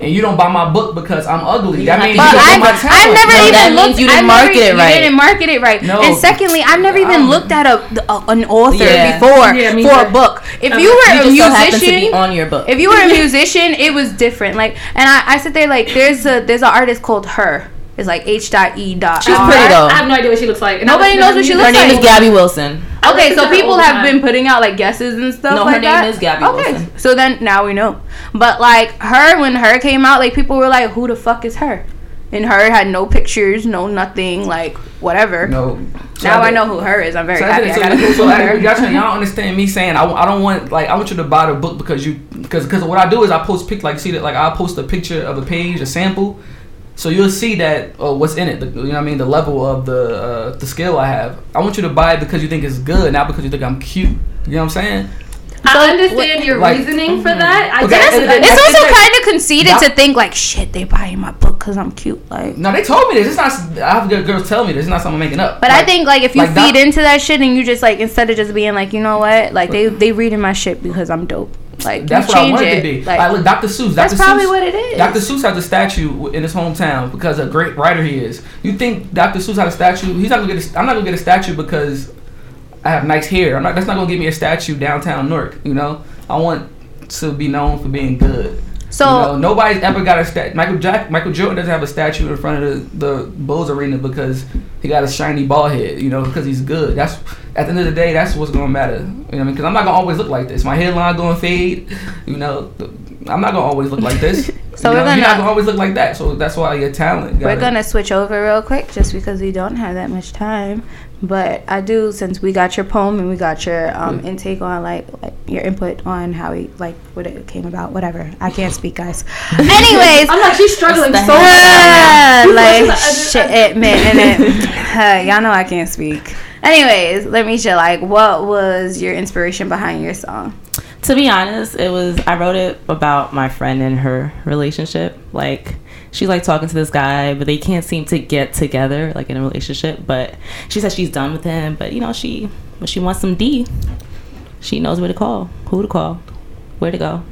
and you don't buy my book because I'm ugly. That means you don't I've, know my I've never No, even that looked. means you didn't I've never- market it right. You didn't market it right. No. And secondly, I've never even Um, looked at a, a an author Yeah. before Yeah, me for a book. If Okay. you were You a just so to be musician, on your book. if you were a musician, it was different. Like, and I, I sit there like, there's a there's an artist called her. It's like H dot E dot. She's pretty though. I have no idea what she looks like. and Nobody knows what she music. Her looks name like. is Gabby Wilson. Okay, so people have time. been putting out like guesses and stuff. No, her like name that. is Gabby Wilson. okay. Wilson. So then now we know. But like her, when her came out, like people were like, "Who the fuck is her?" And her had no pictures, no nothing, like whatever. No. So Now I did- know who her is. I'm very So, happy. I so, got a so, picture so of I- y'all, trying- y'all understand me saying I, I don't want like I want you to buy the book because you because because what I do is I post pic like see that like I post a picture of a page a sample So you'll see that oh, what's in it. The, you know what I mean? The level of the uh, the skill I have. I want you to buy it because you think it's good, not because you think I'm cute. You know what I'm saying? I understand your like- reasoning for that. I Okay, guess and then- It's I also think kind of conceited Not- to think like, shit, they buying my book because I'm cute. Like, No, they told me this. It's not. I have girls tell me this. It's not something I'm making up. but I think like if you like feed that- into that shit and you just like instead of just being like, you know what, like they they reading my shit because I'm dope. Like that's what I want it to be. Like, Like, look, Dr. Seuss. that's Dr. probably Seuss, what it is. Dr. Seuss has a statue in his hometown because a great writer he is. You think Dr. Seuss has a statue? He's not gonna get. A, I'm not gonna get a statue because I have nice hair. I'm not. That's not gonna give me a statue downtown Newark. You know, I want to be known for being good. So you know, nobody's ever got a stat. Michael Jack, Michael Jordan doesn't have a statue in front of the, the Bulls arena because he got a shiny ball head. You know, because he's good. That's at the end of the day, that's what's gonna matter. You know what I mean? Because I'm not gonna always look like this. My hairline gonna fade. You know, I'm not gonna always look like this. So you we're know, you're not gonna- gonna always look like that. So that's why your talent. We're gonna switch over real quick just because we don't have that much time. But I do since we got your poem and we got your um, intake on like, like your input on how we like what it came about, whatever. I can't speak, guys. Anyways, I'm like, she's struggling so the yeah, like supposed to- shit, man, and it, uh, y'all know I can't speak. Anyways, let me share. Like, what was your inspiration behind your song? To be honest, it was I wrote it about my friend and her relationship. Like she's like talking to this guy, but they can't seem to get together like in a relationship. But she says she's done with him, but you know she when she wants some D, she knows where to call, who to call, where to go.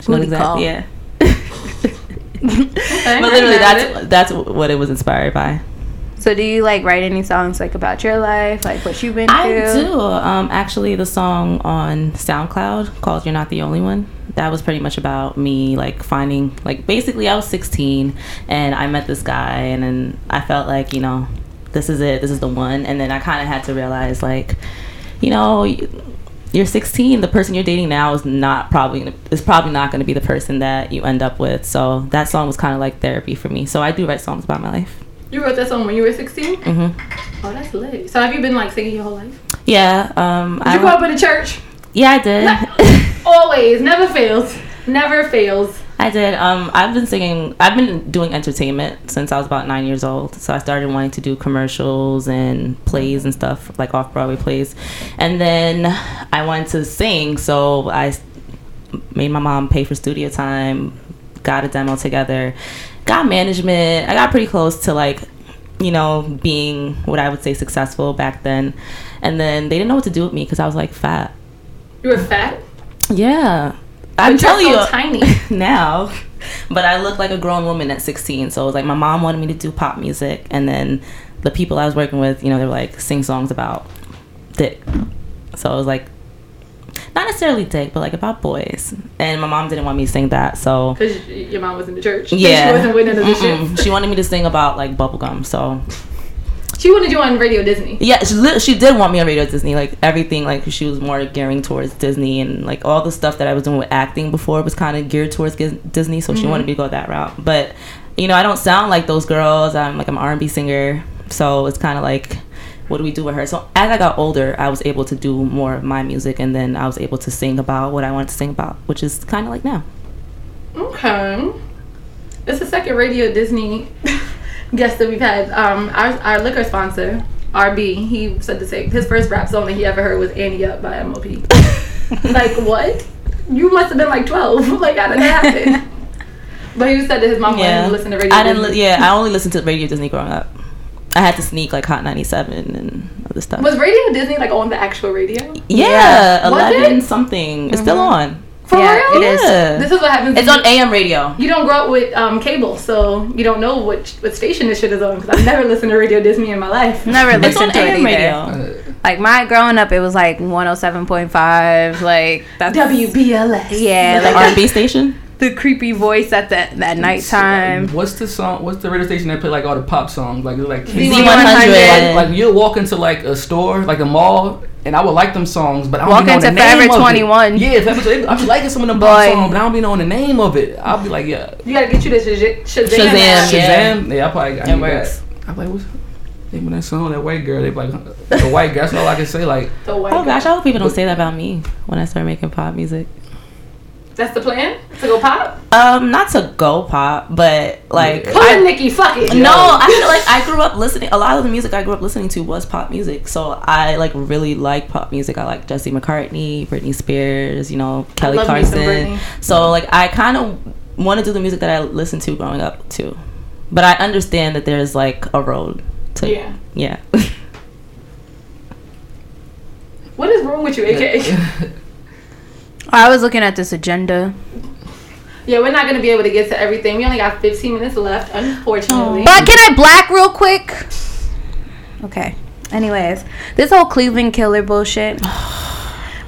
She Who knows to exact- call. Yeah. But literally, that's that's what it was inspired by. So, do you like write any songs like about your life, like what you've been I through? do. Um, actually, the song on SoundCloud called "You're Not the Only One." That was pretty much about me, like finding, like basically, I was 16 and I met this guy, and then I felt like, you know, this is it, this is the one, and then I kind of had to realize, like, you know, you're 16. The person you're dating now is not probably is probably not going to be the person that you end up with. So that song was kind of like therapy for me. So I do write songs about my life. You wrote that song when you were 16? hmm Oh, that's lit. So have you been like singing your whole life? Yeah. Um. Did I you grow up in a church? yeah, I did. Always, never fails. Never fails. I did. Um, I've been singing. I've been doing entertainment since I was about nine years old. So I started wanting to do commercials and plays and stuff like off Broadway plays, and then I wanted to sing. So I made my mom pay for studio time, got a demo together, got management. I got pretty close to like, you know, being what I would say successful back then, and then they didn't know what to do with me because I was like fat. You were fat. Yeah. I'm telling so you tiny. now. But I look like a grown woman at 16. So it was like my mom wanted me to do pop music. And then the people I was working with, you know, they were like, sing songs about dick. So it was like, not necessarily dick, but like about boys. And my mom didn't want me to sing that. So Because your mom was in the church. yeah. She wasn't with none of shit. She wanted me to sing about like bubblegum. So She wanted you on Radio Disney. yeah, she, lit- she did want me on Radio Disney. Like everything, like she was more gearing towards Disney, and like all the stuff that I was doing with acting before was kind of geared towards Gis- Disney. So she mm-hmm. wanted me to go that route. But you know, I don't sound like those girls. I'm like I'm an R&B singer, so it's kind of like, what do we do with her? So as I got older, I was able to do more of my music, and then I was able to sing about what I wanted to sing about, which is kind of like now. Okay. It's the second Radio Disney guest that we've had. Um, our, our liquor sponsor, RB, he said the same. His first rap song that he ever heard was Ante Up by MOP. like, what? You must have been like 12. like, how did that happen? but he said that his mom wanted him to listen to Radio I didn't. Disney. Li- yeah, I only listened to Radio Disney growing up. I had to sneak like Hot 97 and other stuff. Was Radio Disney like on the actual radio? Yeah, Was eleven it? something. It's still on. For Yeah, real? it is. Yeah. This is what happens. It's on AM radio. You don't grow up with um, cable, so you don't know what what station this shit is on. Because I've never listened to Radio Disney in my life. Never It's on listened to it AM either. radio. Like my growing up, it was like 107.5. Like that's WBLS. yeah, like R&B station. The creepy voice at the at nighttime. What's the song? What's the radio station that play like all the pop songs? Like like Z100. Z100. Like, like you'll walk into like a store, like a mall, and I would like them songs, but I don't Walk be knowing into the name Forever of 21. It. Yeah, Forever, I be liking some of them Boy. pop songs, but I don't be knowing the name of it. I'll be like, yeah, You gotta get you this Shaz- Shazam. Shazam. app. Yeah. Shazam. Yeah, I probably I It need works. that. I'm like, what's the name of that song? That white girl. They be like, the white girl. That's all I can say. Like, The white Oh gosh, I guy. hope people don't say that about me when I start making pop music. That's the plan to go pop. Um, not to go pop, but like Yeah. Pull I, in Nikki, fuck it. no, I feel like I grew up listening. A lot of the music I grew up listening to was pop music, so I like really like pop music. I like Jesse McCartney, Britney Spears, you know, Kelly love Clarkson. So like I kind of want to do the music that I listened to growing up too, but I understand that there's like a road to Yeah. yeah. What is wrong with you, AK? I was looking at this agenda. yeah, we're not gonna be able to get to everything. We only got 15 minutes left, unfortunately. But can I black real quick? Okay. Anyways, this whole Cleveland killer bullshit.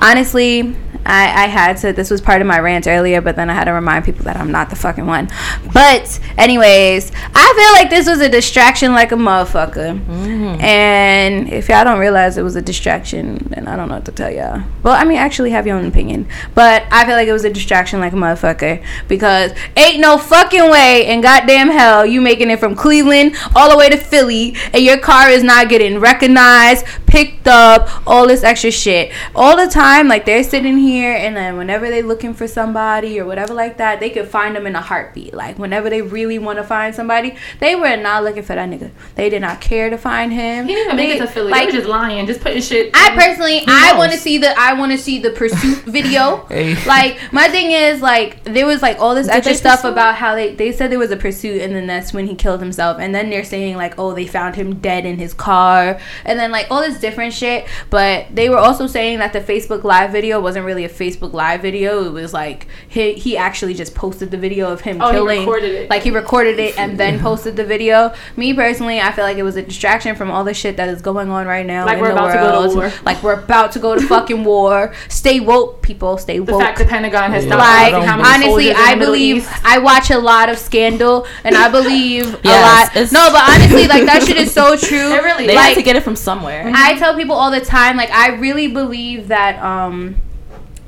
Honestly, I, I had to. This was part of my rant earlier, but then I had to remind people that I'm not the fucking one. But, anyways, I feel like this was a distraction like a motherfucker. Mm-hmm. And if y'all don't realize it was a distraction, then I don't know what to tell y'all. Well, I mean, actually have your own opinion. But I feel like it was a distraction like a motherfucker because ain't no fucking way in goddamn hell you making it from Cleveland all the way to Philly and your car is not getting recognized, picked up, all this extra shit. All the time, like they're sitting here and then whenever they're looking for somebody or whatever like that, they could find them in a heartbeat. Like whenever they really want to find somebody, they were not looking for that nigga. They did not care to find him. he didn't even make it to Philly. Like, they were just lying, just putting shit. I personally, I want to see the, I want to see the pursuit video. Hey. Like my thing is like there was like all this Did extra stuff pursue? about how they they said there was a pursuit and then that's when he killed himself and then they're saying like oh they found him dead in his car and then like all this different shit but they were also saying that the Facebook live video wasn't really a Facebook live video it was like he he actually just posted the video of him Oh, he killing recorded it. like he recorded it and then posted the video me personally I feel like it was a distraction from all the shit that is going on right now Like in we're the about to go to war. like we're about to go to fucking war stay woke people stay woke. the woke fact the Pentagon has Yeah. stopped like asking how many honestly in i the believe East. i watch a lot of scandal and i believe Yes, a lot no but honestly like that shit is so true It really They is. had like to get it from somewhere. i tell people all the time like i really believe that um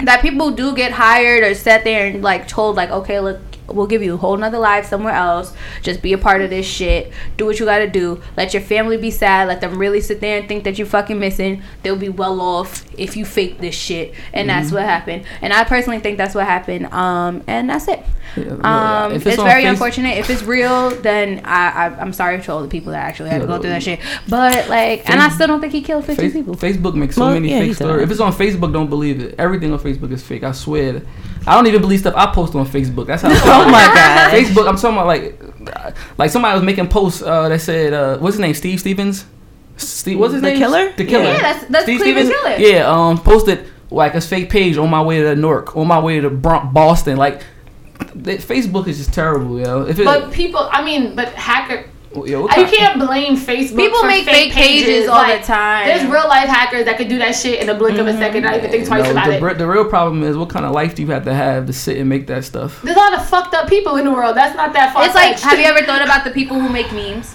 that people do get hired or sat there and like told like okay look we'll give you a whole nother life somewhere else just be a part of this shit do what you gotta do let your family be sad let them really sit there and think that you're fucking missing they'll be well off if you fake this shit and that's Mm-hmm. what happened and i personally think that's what happened um and that's it um, if it's, on very Face- unfortunate. If it's real, then I, I I'm sorry to all the people that actually had to go through that shit. But like, and I still don't think he killed 15 Face- people. Facebook makes so Well, many yeah, fake stories. If it's on Facebook, don't believe it. Everything on Facebook is fake. I swear. I don't even believe stuff I post on Facebook. That's how. Oh my god. Facebook. I'm talking about like, like somebody was making posts uh, that said, uh, "What's his name? Steve Stephens." Steve, what's his The name? killer? The killer. Yeah, that's- that's Cleveland Killer. Yeah. Um, posted like a fake page on my way to Newark, on my way to Boston. Like, Facebook is just terrible, yo. If it, But people, I mean, but hacker. Yo, what You can't blame Facebook. People for make fake pages all the time. There's real life hackers that could do that shit in a blink of a mm-hmm. second, not even think twice No, about the, it. the real problem is what kind of life do you have to have to sit and make that stuff? There's a lot of fucked up people in the world. That's not that far. It's like, have you ever thought about the people who make memes?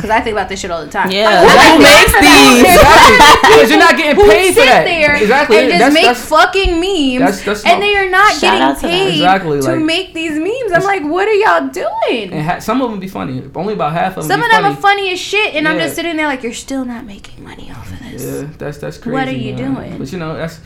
Because I think about this shit all the time. Yeah. Who Who makes these? Exactly. Because you're not getting Who paid for sit that. there exactly. and just That's- make that's- fucking memes, that's- that's and they are not Shout out to getting paid Exactly, to like- make these memes. I'm like, what are y'all doing? and ha- some of them be funny. Only about half of them. Some be of them funny. are funny as shit, and I'm just sitting there like, you're still not making money off of this. Yeah, that's that's crazy. What are you man. doing? But you know, that's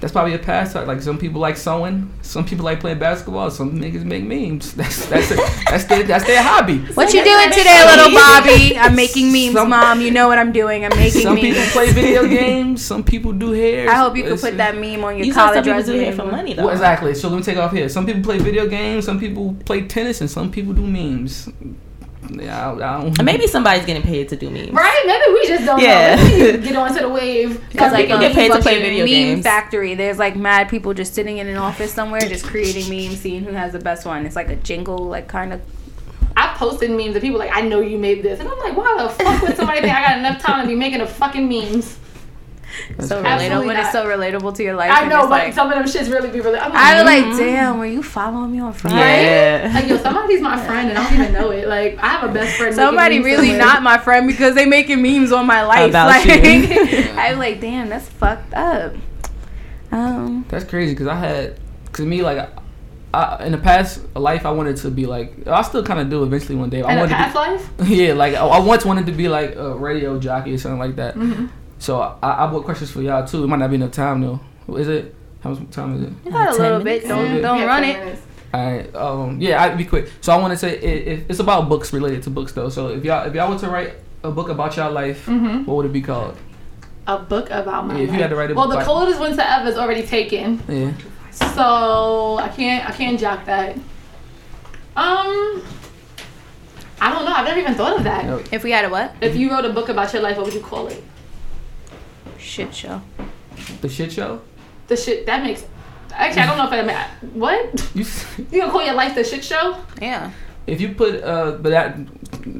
that's probably a pastime. Like some people like sewing, some people like playing basketball, some niggas make memes. That's that's it. that's their that's their hobby. What you doing today, funny. little Bobby? I'm making memes, Some- mom. You know what I'm doing. I'm making Some memes. Some people play video games. Some people do hair. I hope you can put that meme on your You said some college people do resume. it for money though. Well, exactly. So let me take off here. Some people play video games. Some people play tennis, and some people do memes. Yeah, I, I don't. Maybe somebody's getting paid to do memes. Right? Maybe we just don't Yeah. know. We to get onto the wave. Because like people a get paid to play video meme games. factory, there's like mad people just sitting in an office somewhere, just creating memes, seeing who has the best one. It's like a jingle, like kind of. I posted memes and people like, I know you made this. And I'm like, why the fuck would somebody think I got enough time to be making a fucking memes? So Absolutely relatable, when it's so relatable to your life. I know, but like, some of them shits really be really. I'm like, I was like, mm. damn, were you following me on Friday? Yeah. Like, yo, somebody's my friend and I don't even know it. Like, I have a best friend. Somebody really somewhere. not my friend because they making memes on my life. About like, you. I'm like, damn, that's fucked up. Um, That's crazy because I had, cause me like, I, in the past life I wanted to be like, I still kind of do eventually one day. I In a wanted past to life? be, yeah, like I, I once wanted to be like a radio jockey or something like that. Mm-hmm. So I, I bought questions for y'all too. It might not be enough time though. Is it? How much time is it? You got a Ten little bit. Don't Yeah. don't Yeah, run it. minutes. All right. Um. Yeah. I'd be quick. So I want to say it, it, it's about books related to books though. So if y'all if y'all were to write a book about y'all life, Mhm. what would it be called? A book about my Yeah, if you life. had to write a Well, book the about- coldest winter ever is already taken, Yeah. so I can't I can't jock that. Um, I don't know. I've never even thought of that. No, If we had a what? If you wrote a book about your life, what would you call it? Shit show. the shit show. The shit that makes. Actually, I don't know if that ma- what You. you gonna call your life the shit show? Yeah. If you put uh, but that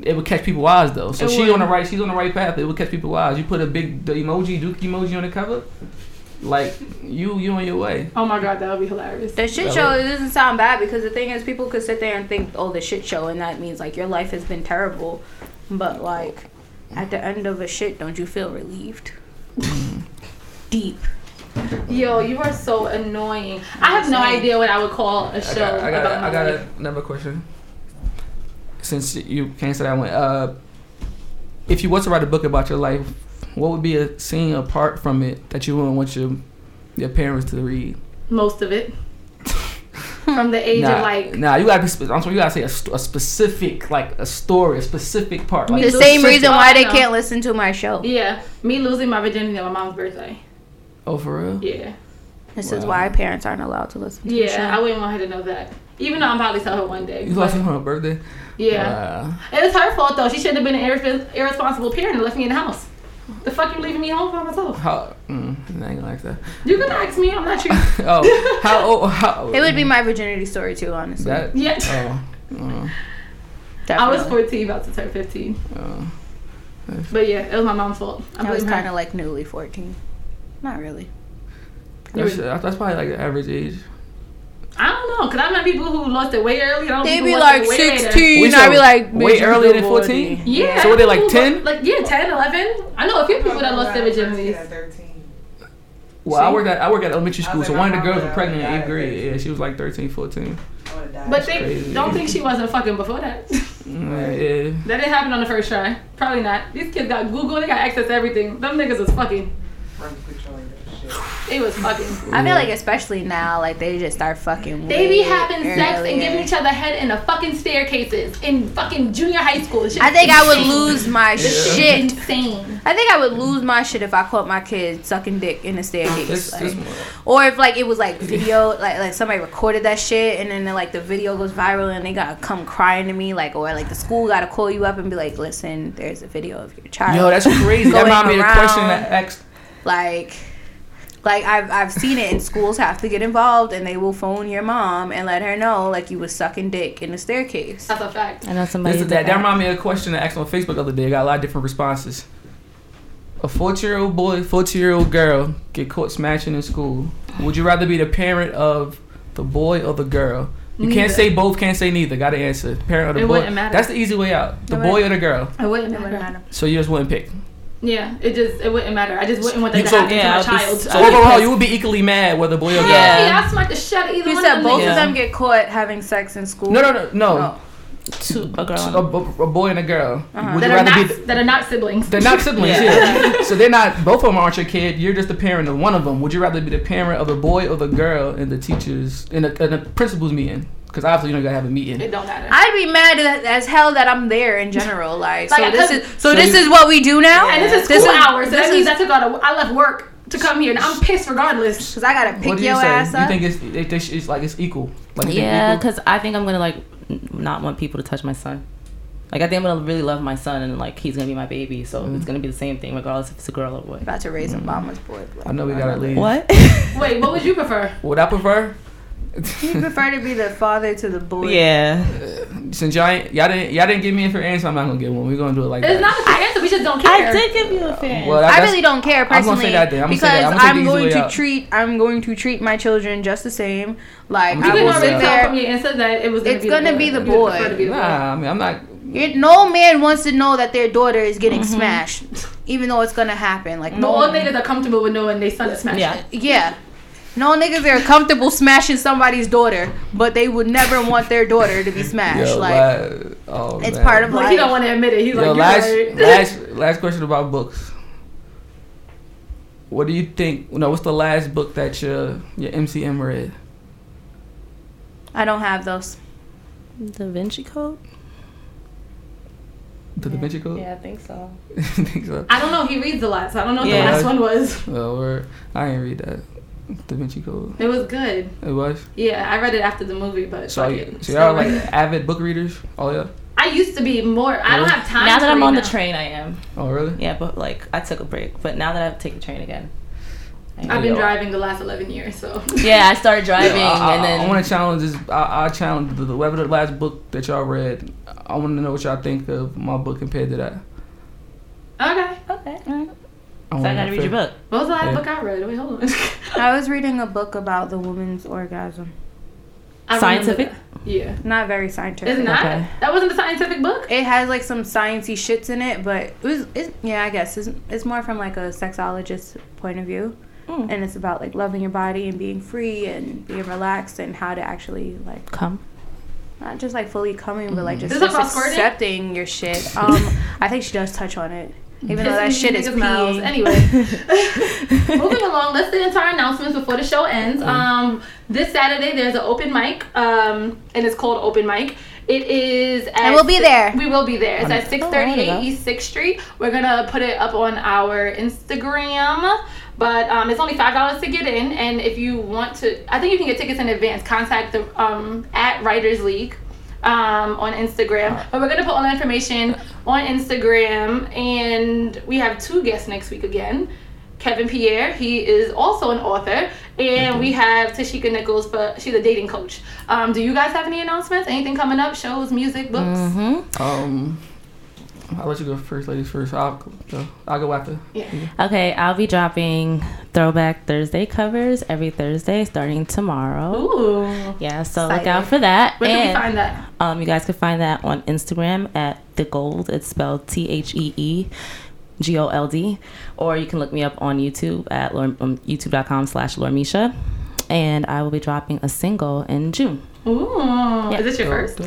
it would catch people eyes though. So It she would. on the right, she's on the right path. It would catch people eyes. You put a big the emoji, Duke emoji on the cover, like you you on your way. Oh my god, that would be hilarious. The shit That show would- it doesn't sound bad because the thing is people could sit there and think, oh, the shit show, and that means like your life has been terrible. But like at the end of a shit, don't you feel relieved? Deep. Yo, you are so annoying. I have no idea what I would call a show got, I got, about my I got life. another question. Since you can't say that one, uh, if you was to write a book about your life, what would be a scene apart from it that you wouldn't want your your parents to read? Most of it. From the age nah, of like nah, you gotta be. spe- I'm sorry, you gotta say a, st- a specific, like a story, a specific part. Like The same losing- reason Oh, why they can't listen to my show. yeah, me losing my virginity on my mom's birthday. oh, for real? Yeah. This is why parents aren't allowed to listen to the show. Yeah, I wouldn't want her to know that. Even though I'm probably tell her one day. You lost but- her on her birthday. yeah. Wow. It was her fault though. She shouldn't have been an irre- irresponsible parent and left me in the house. The fuck you leaving me home by myself? How? Mm, I ain't gonna like that. You can ask me. I'm not you. Oh, how? Oh, how? It would be my virginity story too, honestly. that. Yeah. Oh. oh, I was 14, about to turn 15. oh. But yeah, it was my mom's fault. I, I was kind of like newly 14. Not really. That's, that's probably like the average age. I don't know, cause I met people who lost it way early. I know They be like it way later. 16. Wait, I'd be like, way earlier than 14? Yeah. So were they like 10? Like yeah, 10, 11. I know a few people that lost their virginities. Well, I work at I work at elementary school, so like, one of the girls mama was pregnant in eighth grade. Yeah, she was like 13, 14. But they crazy. don't think she wasn't fucking before that. Mm, Yeah. that didn't happen on the first try. Probably not. These kids got Google. They got access to everything. Them niggas was fucking. They was fucking. I feel like especially now, like they just start fucking. They be way having sex and giving each other head in the fucking staircases in fucking junior high school. I think is I would lose my This shit shit. insane. I think I would lose my shit if I caught my kid sucking dick in the staircase. This, like- this, or if like it was like video, like like somebody recorded that shit and then like the video goes viral and they gotta come crying to me, like or like the school gotta call you up and be like, listen, there's a video of your child. yo, that's crazy. That Going reminded me of the question that asked. like like I've I've seen it and schools have to get involved and they will phone your mom and let her know like you was sucking dick in the staircase. That's a fact. I know somebody. That, that that. reminded me of a question I asked on Facebook the other day. I got a lot of different responses. A 14 year old boy, 14 year old girl get caught smashing in school. Would you rather be the parent of the boy or the girl? You can't say both, can't say neither. Gotta answer. Parent or the It boy. wouldn't matter. That's the easy way out. The It boy or the girl. It wouldn't It wouldn't matter. matter. So you just wouldn't pick. Yeah, it just it wouldn't matter. I just wouldn't want that You- to so- happen yeah, to my child. s- So I'd overall, pissed. you would be equally mad whether boy or girl. Yeah. yeah, I smack the shit out of either You one said of both niggas. of them get caught having sex in school. No, no, no, no. Two, a girl. A, a- a boy and a girl. Uh-huh. Would that you are rather not be? The, that are not siblings. they're not siblings. Yeah. so they're not. Both of them aren't your kid. You're just the parent of one of them. Would you rather be the parent of a boy or the girl in the teachers in the, in the principal's meeting? Because obviously you don't gotta have a meeting. It don't matter. I'd be mad as- as hell that I'm there in general. Like, so this is so, So this you- is what we do now. and this is This school is- hours. So this that means is- I took out. A, I left work to come here, and I'm pissed regardless. Cause I gotta what pick do you your say? ass You think it's it, it's, it's like it's equal? Like Yeah, because I think I'm gonna like not want people to touch my son. Like I think I'm gonna really love my son, and like he's gonna be my baby, so Mm. it's gonna be the same thing regardless if it's a girl or boy. about to raise a mama's boy. I know we gotta leave. What? Wait, what would you prefer? Would I prefer? You prefer to be the father to the boy. yeah. Since y'all ain't, y'all didn't y'all didn't give me a fair answer, I'm not gonna give one. We're gonna do it like It's that. It's not a fair answer. We just don't care. I did give you a fan. Well, that- I really don't care I'm gonna personally say that then. I'm gonna say because that. I'm gonna I'm going to out. treat I'm going to treat my children just the same. Like I'm You I gonna can will already sit tell there. from your answer that it was. Gonna It's be gonna the be the You prefer boy. to be the boy. Nah, I mean I'm not. You- No man wants to know that their daughter is getting mm-hmm. smashed, even though it's gonna happen. Like No, no, all niggas are comfortable with knowing they son is smashed. Yeah. yeah, no niggas are comfortable smashing somebody's daughter, but they would never want their daughter to be smashed. Yo, like la- oh, it's man. part of Like life. he don't want to admit it. He's Yo, like, last you're right. last last question about books. what do you think? No, what's the last book that your your MCM read? I don't have those. Da Vinci Code. The Da Vinci Code. Yeah, I think so. I think so. I don't know. He reads a lot, so I don't know what Yeah. the last one was. Word. I didn't read that. Da Vinci Code. It was good. It was. Yeah, I read it after the movie, but So, fuck y- it. so y'all like avid book readers? Oh yeah. I used to be more. I don't have time. now to that I'm read on the train, I am. Oh really? Yeah, but like I took a break. But now that I've taken the train again. I am. I've been driving the last 11 years, so. Yeah, I started driving I, and then I want to challenge this. I, I challenge the, the whatever the last book that y'all read. I want to know what y'all think of my book compared to that. Okay. Okay. All right. I So I gotta read your book. What was the last Yeah. book I read? Wait, hold on. I was reading a book about the woman's orgasm. I Scientific? Yeah. Not very scientific. It's not. Okay. That wasn't a scientific book. It has like some sciencey shits in it, but it was it, yeah, I guess it's, it's more from like a sexologist point of view, Mm. and it's about like loving your body and being free and being relaxed and how to actually like Come. not just like fully coming, but like just, just talk about squirting? accepting your shit. Um, I think she does touch on it, even though that shit is peeing. Anyway, moving along. Let's get into our announcements before the show ends. Um, this Saturday there's an open mic, um, and it's called Open Mic. It is. At And we'll be there. We will be there. It's at Oh, I 638 wanna. East Sixth Street. We're gonna put it up on our Instagram. But um, it's only five dollars to get in, and if you want to, I think you can get tickets in advance. Contact the um, at Writers League um, on Instagram. But we're gonna put all the information on Instagram, and we have two guests next week again. Kevin Pierre, he is also an author, and we have Tashika Nichols, but she's a dating coach. Um, do you guys have any announcements? Anything coming up? Shows, music, books? Mm-hmm. Um, I'll let you go first, ladies first. I'll go. I'll go after. Yeah. Okay, I'll be dropping Throwback Thursday covers every Thursday starting tomorrow. Ooh. Yeah, so look out for that. Where can we find that? Um, you guys can find that on Instagram at the Gold. It's spelled T H E E G O L D, or you can look me up on YouTube at Lor- um, youtube.com slash Lormisha. And I will be dropping a single in June. Ooh. Is this your first?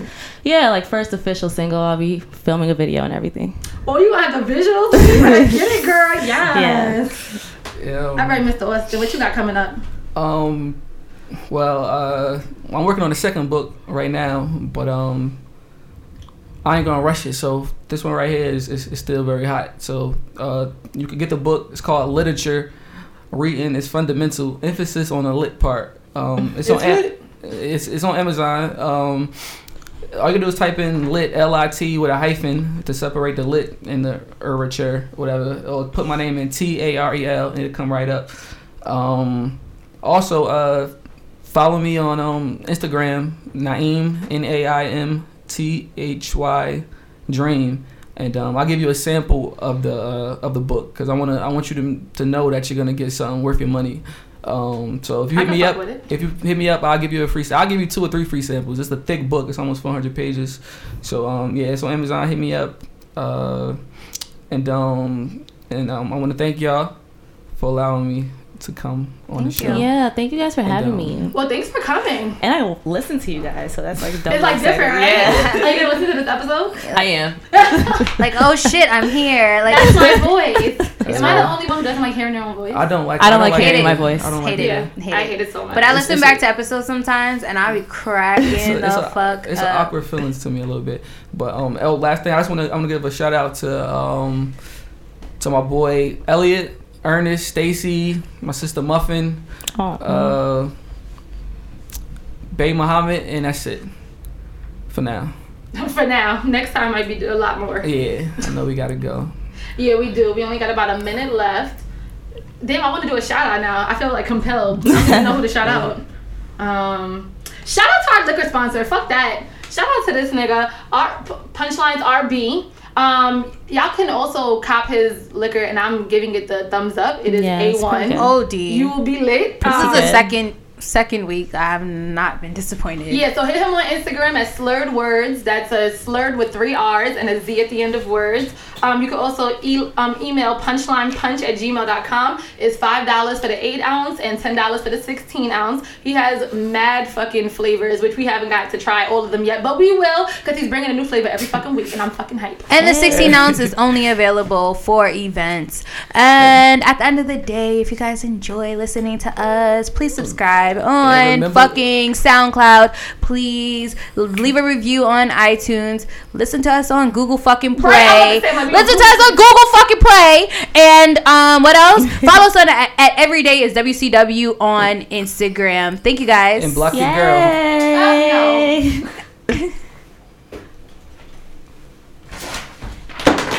Yeah, like first official single. I'll be filming a video and everything. Oh, you gonna have the visuals? Get it, girl. Yes. Yeah. All right, Mr. Austin, what you got coming up? Um, well, uh, I'm working on the second book right now, but um, I ain't gonna rush it. So this one right here is is, is still very hot. So uh, you can get the book. It's called Literature. Reading is fundamental. Emphasis on the lit part. Um, it's, on It's Am- lit? It's it's on Amazon. Um, all you do is type in lit L I T with a hyphen to separate the lit and the literature, whatever. Or put my name in T A R E L and it'll come right up. Um, also, uh, follow me on um, Instagram, Naim N A I M T H Y Dream, and um, I'll give you a sample of the uh, of the book because I wanna I want you to to know that you're gonna get something worth your money. Um, so if you hit me up, if you hit me up, I'll give you a free. I'll give you two or three free samples. It's a thick book. It's almost 400 pages. So um, yeah, it's on Amazon. Hit me up. Uh, and um, and um, I want to thank y'all for allowing me to come on the Thank show. Yeah, thank you guys for And, having um, me. Well, thanks for coming. And I will listen to you guys, so that's like double It's like exciting. different, right? Yeah. Are you gonna listen to this episode? I am. Like, oh shit, I'm here. Like, That's my voice. Am I the only one who doesn't like hearing their own voice? I don't like. I don't like hearing it. my voice. I don't like Hate it. it. yeah, hate I hate it so much. but I listen it's back a- to episodes sometimes, and I be cracking It's a, the a, fuck it's up. an awkward feelings to me a little bit. But um, oh, last thing I just want to I'm gonna give a shout out to um, to my boy Elliot, Ernest, Stacy, my sister Muffin, Oh, uh, Bay Muhammad, and that's it for now. For now, next time might be a lot more. Yeah, I know we gotta go. Yeah, we do. We only got about a minute left. Damn, I want to do a shout out now. I feel like compelled. I don't even know who to shout out. Um, shout out to our liquor sponsor. Fuck that. Shout out to this nigga. Our Punchlines RB. Um, y'all can also cop his liquor, and I'm giving it the thumbs up. It is Yeah, A1. pretty good. OD. You will be lit. this Um, is the second second week, I have not been disappointed. Yeah, so hit him on Instagram at slurred words. That's a slurred with three R's and a Z at the end of words. Um, you can also e- um, email punchlinepunch at gmail.com. It's $5 for the 8 ounce and $10 for the 16 ounce. He has mad fucking flavors, which we haven't got to try all of them yet, but we will because he's bringing a new flavor every fucking week, and I'm fucking hyped. And the 16 ounce is only available for events. And at the end of the day, if you guys enjoy listening to us, please subscribe on remember- fucking SoundCloud. Please leave a review on iTunes. Listen to us on Google fucking Play. was gonna say, like, Listen to us on Google fucking Play. And um, what else? Follow us on at, at Everyday is WCW on Instagram. Thank you guys. And block your girl. Yay!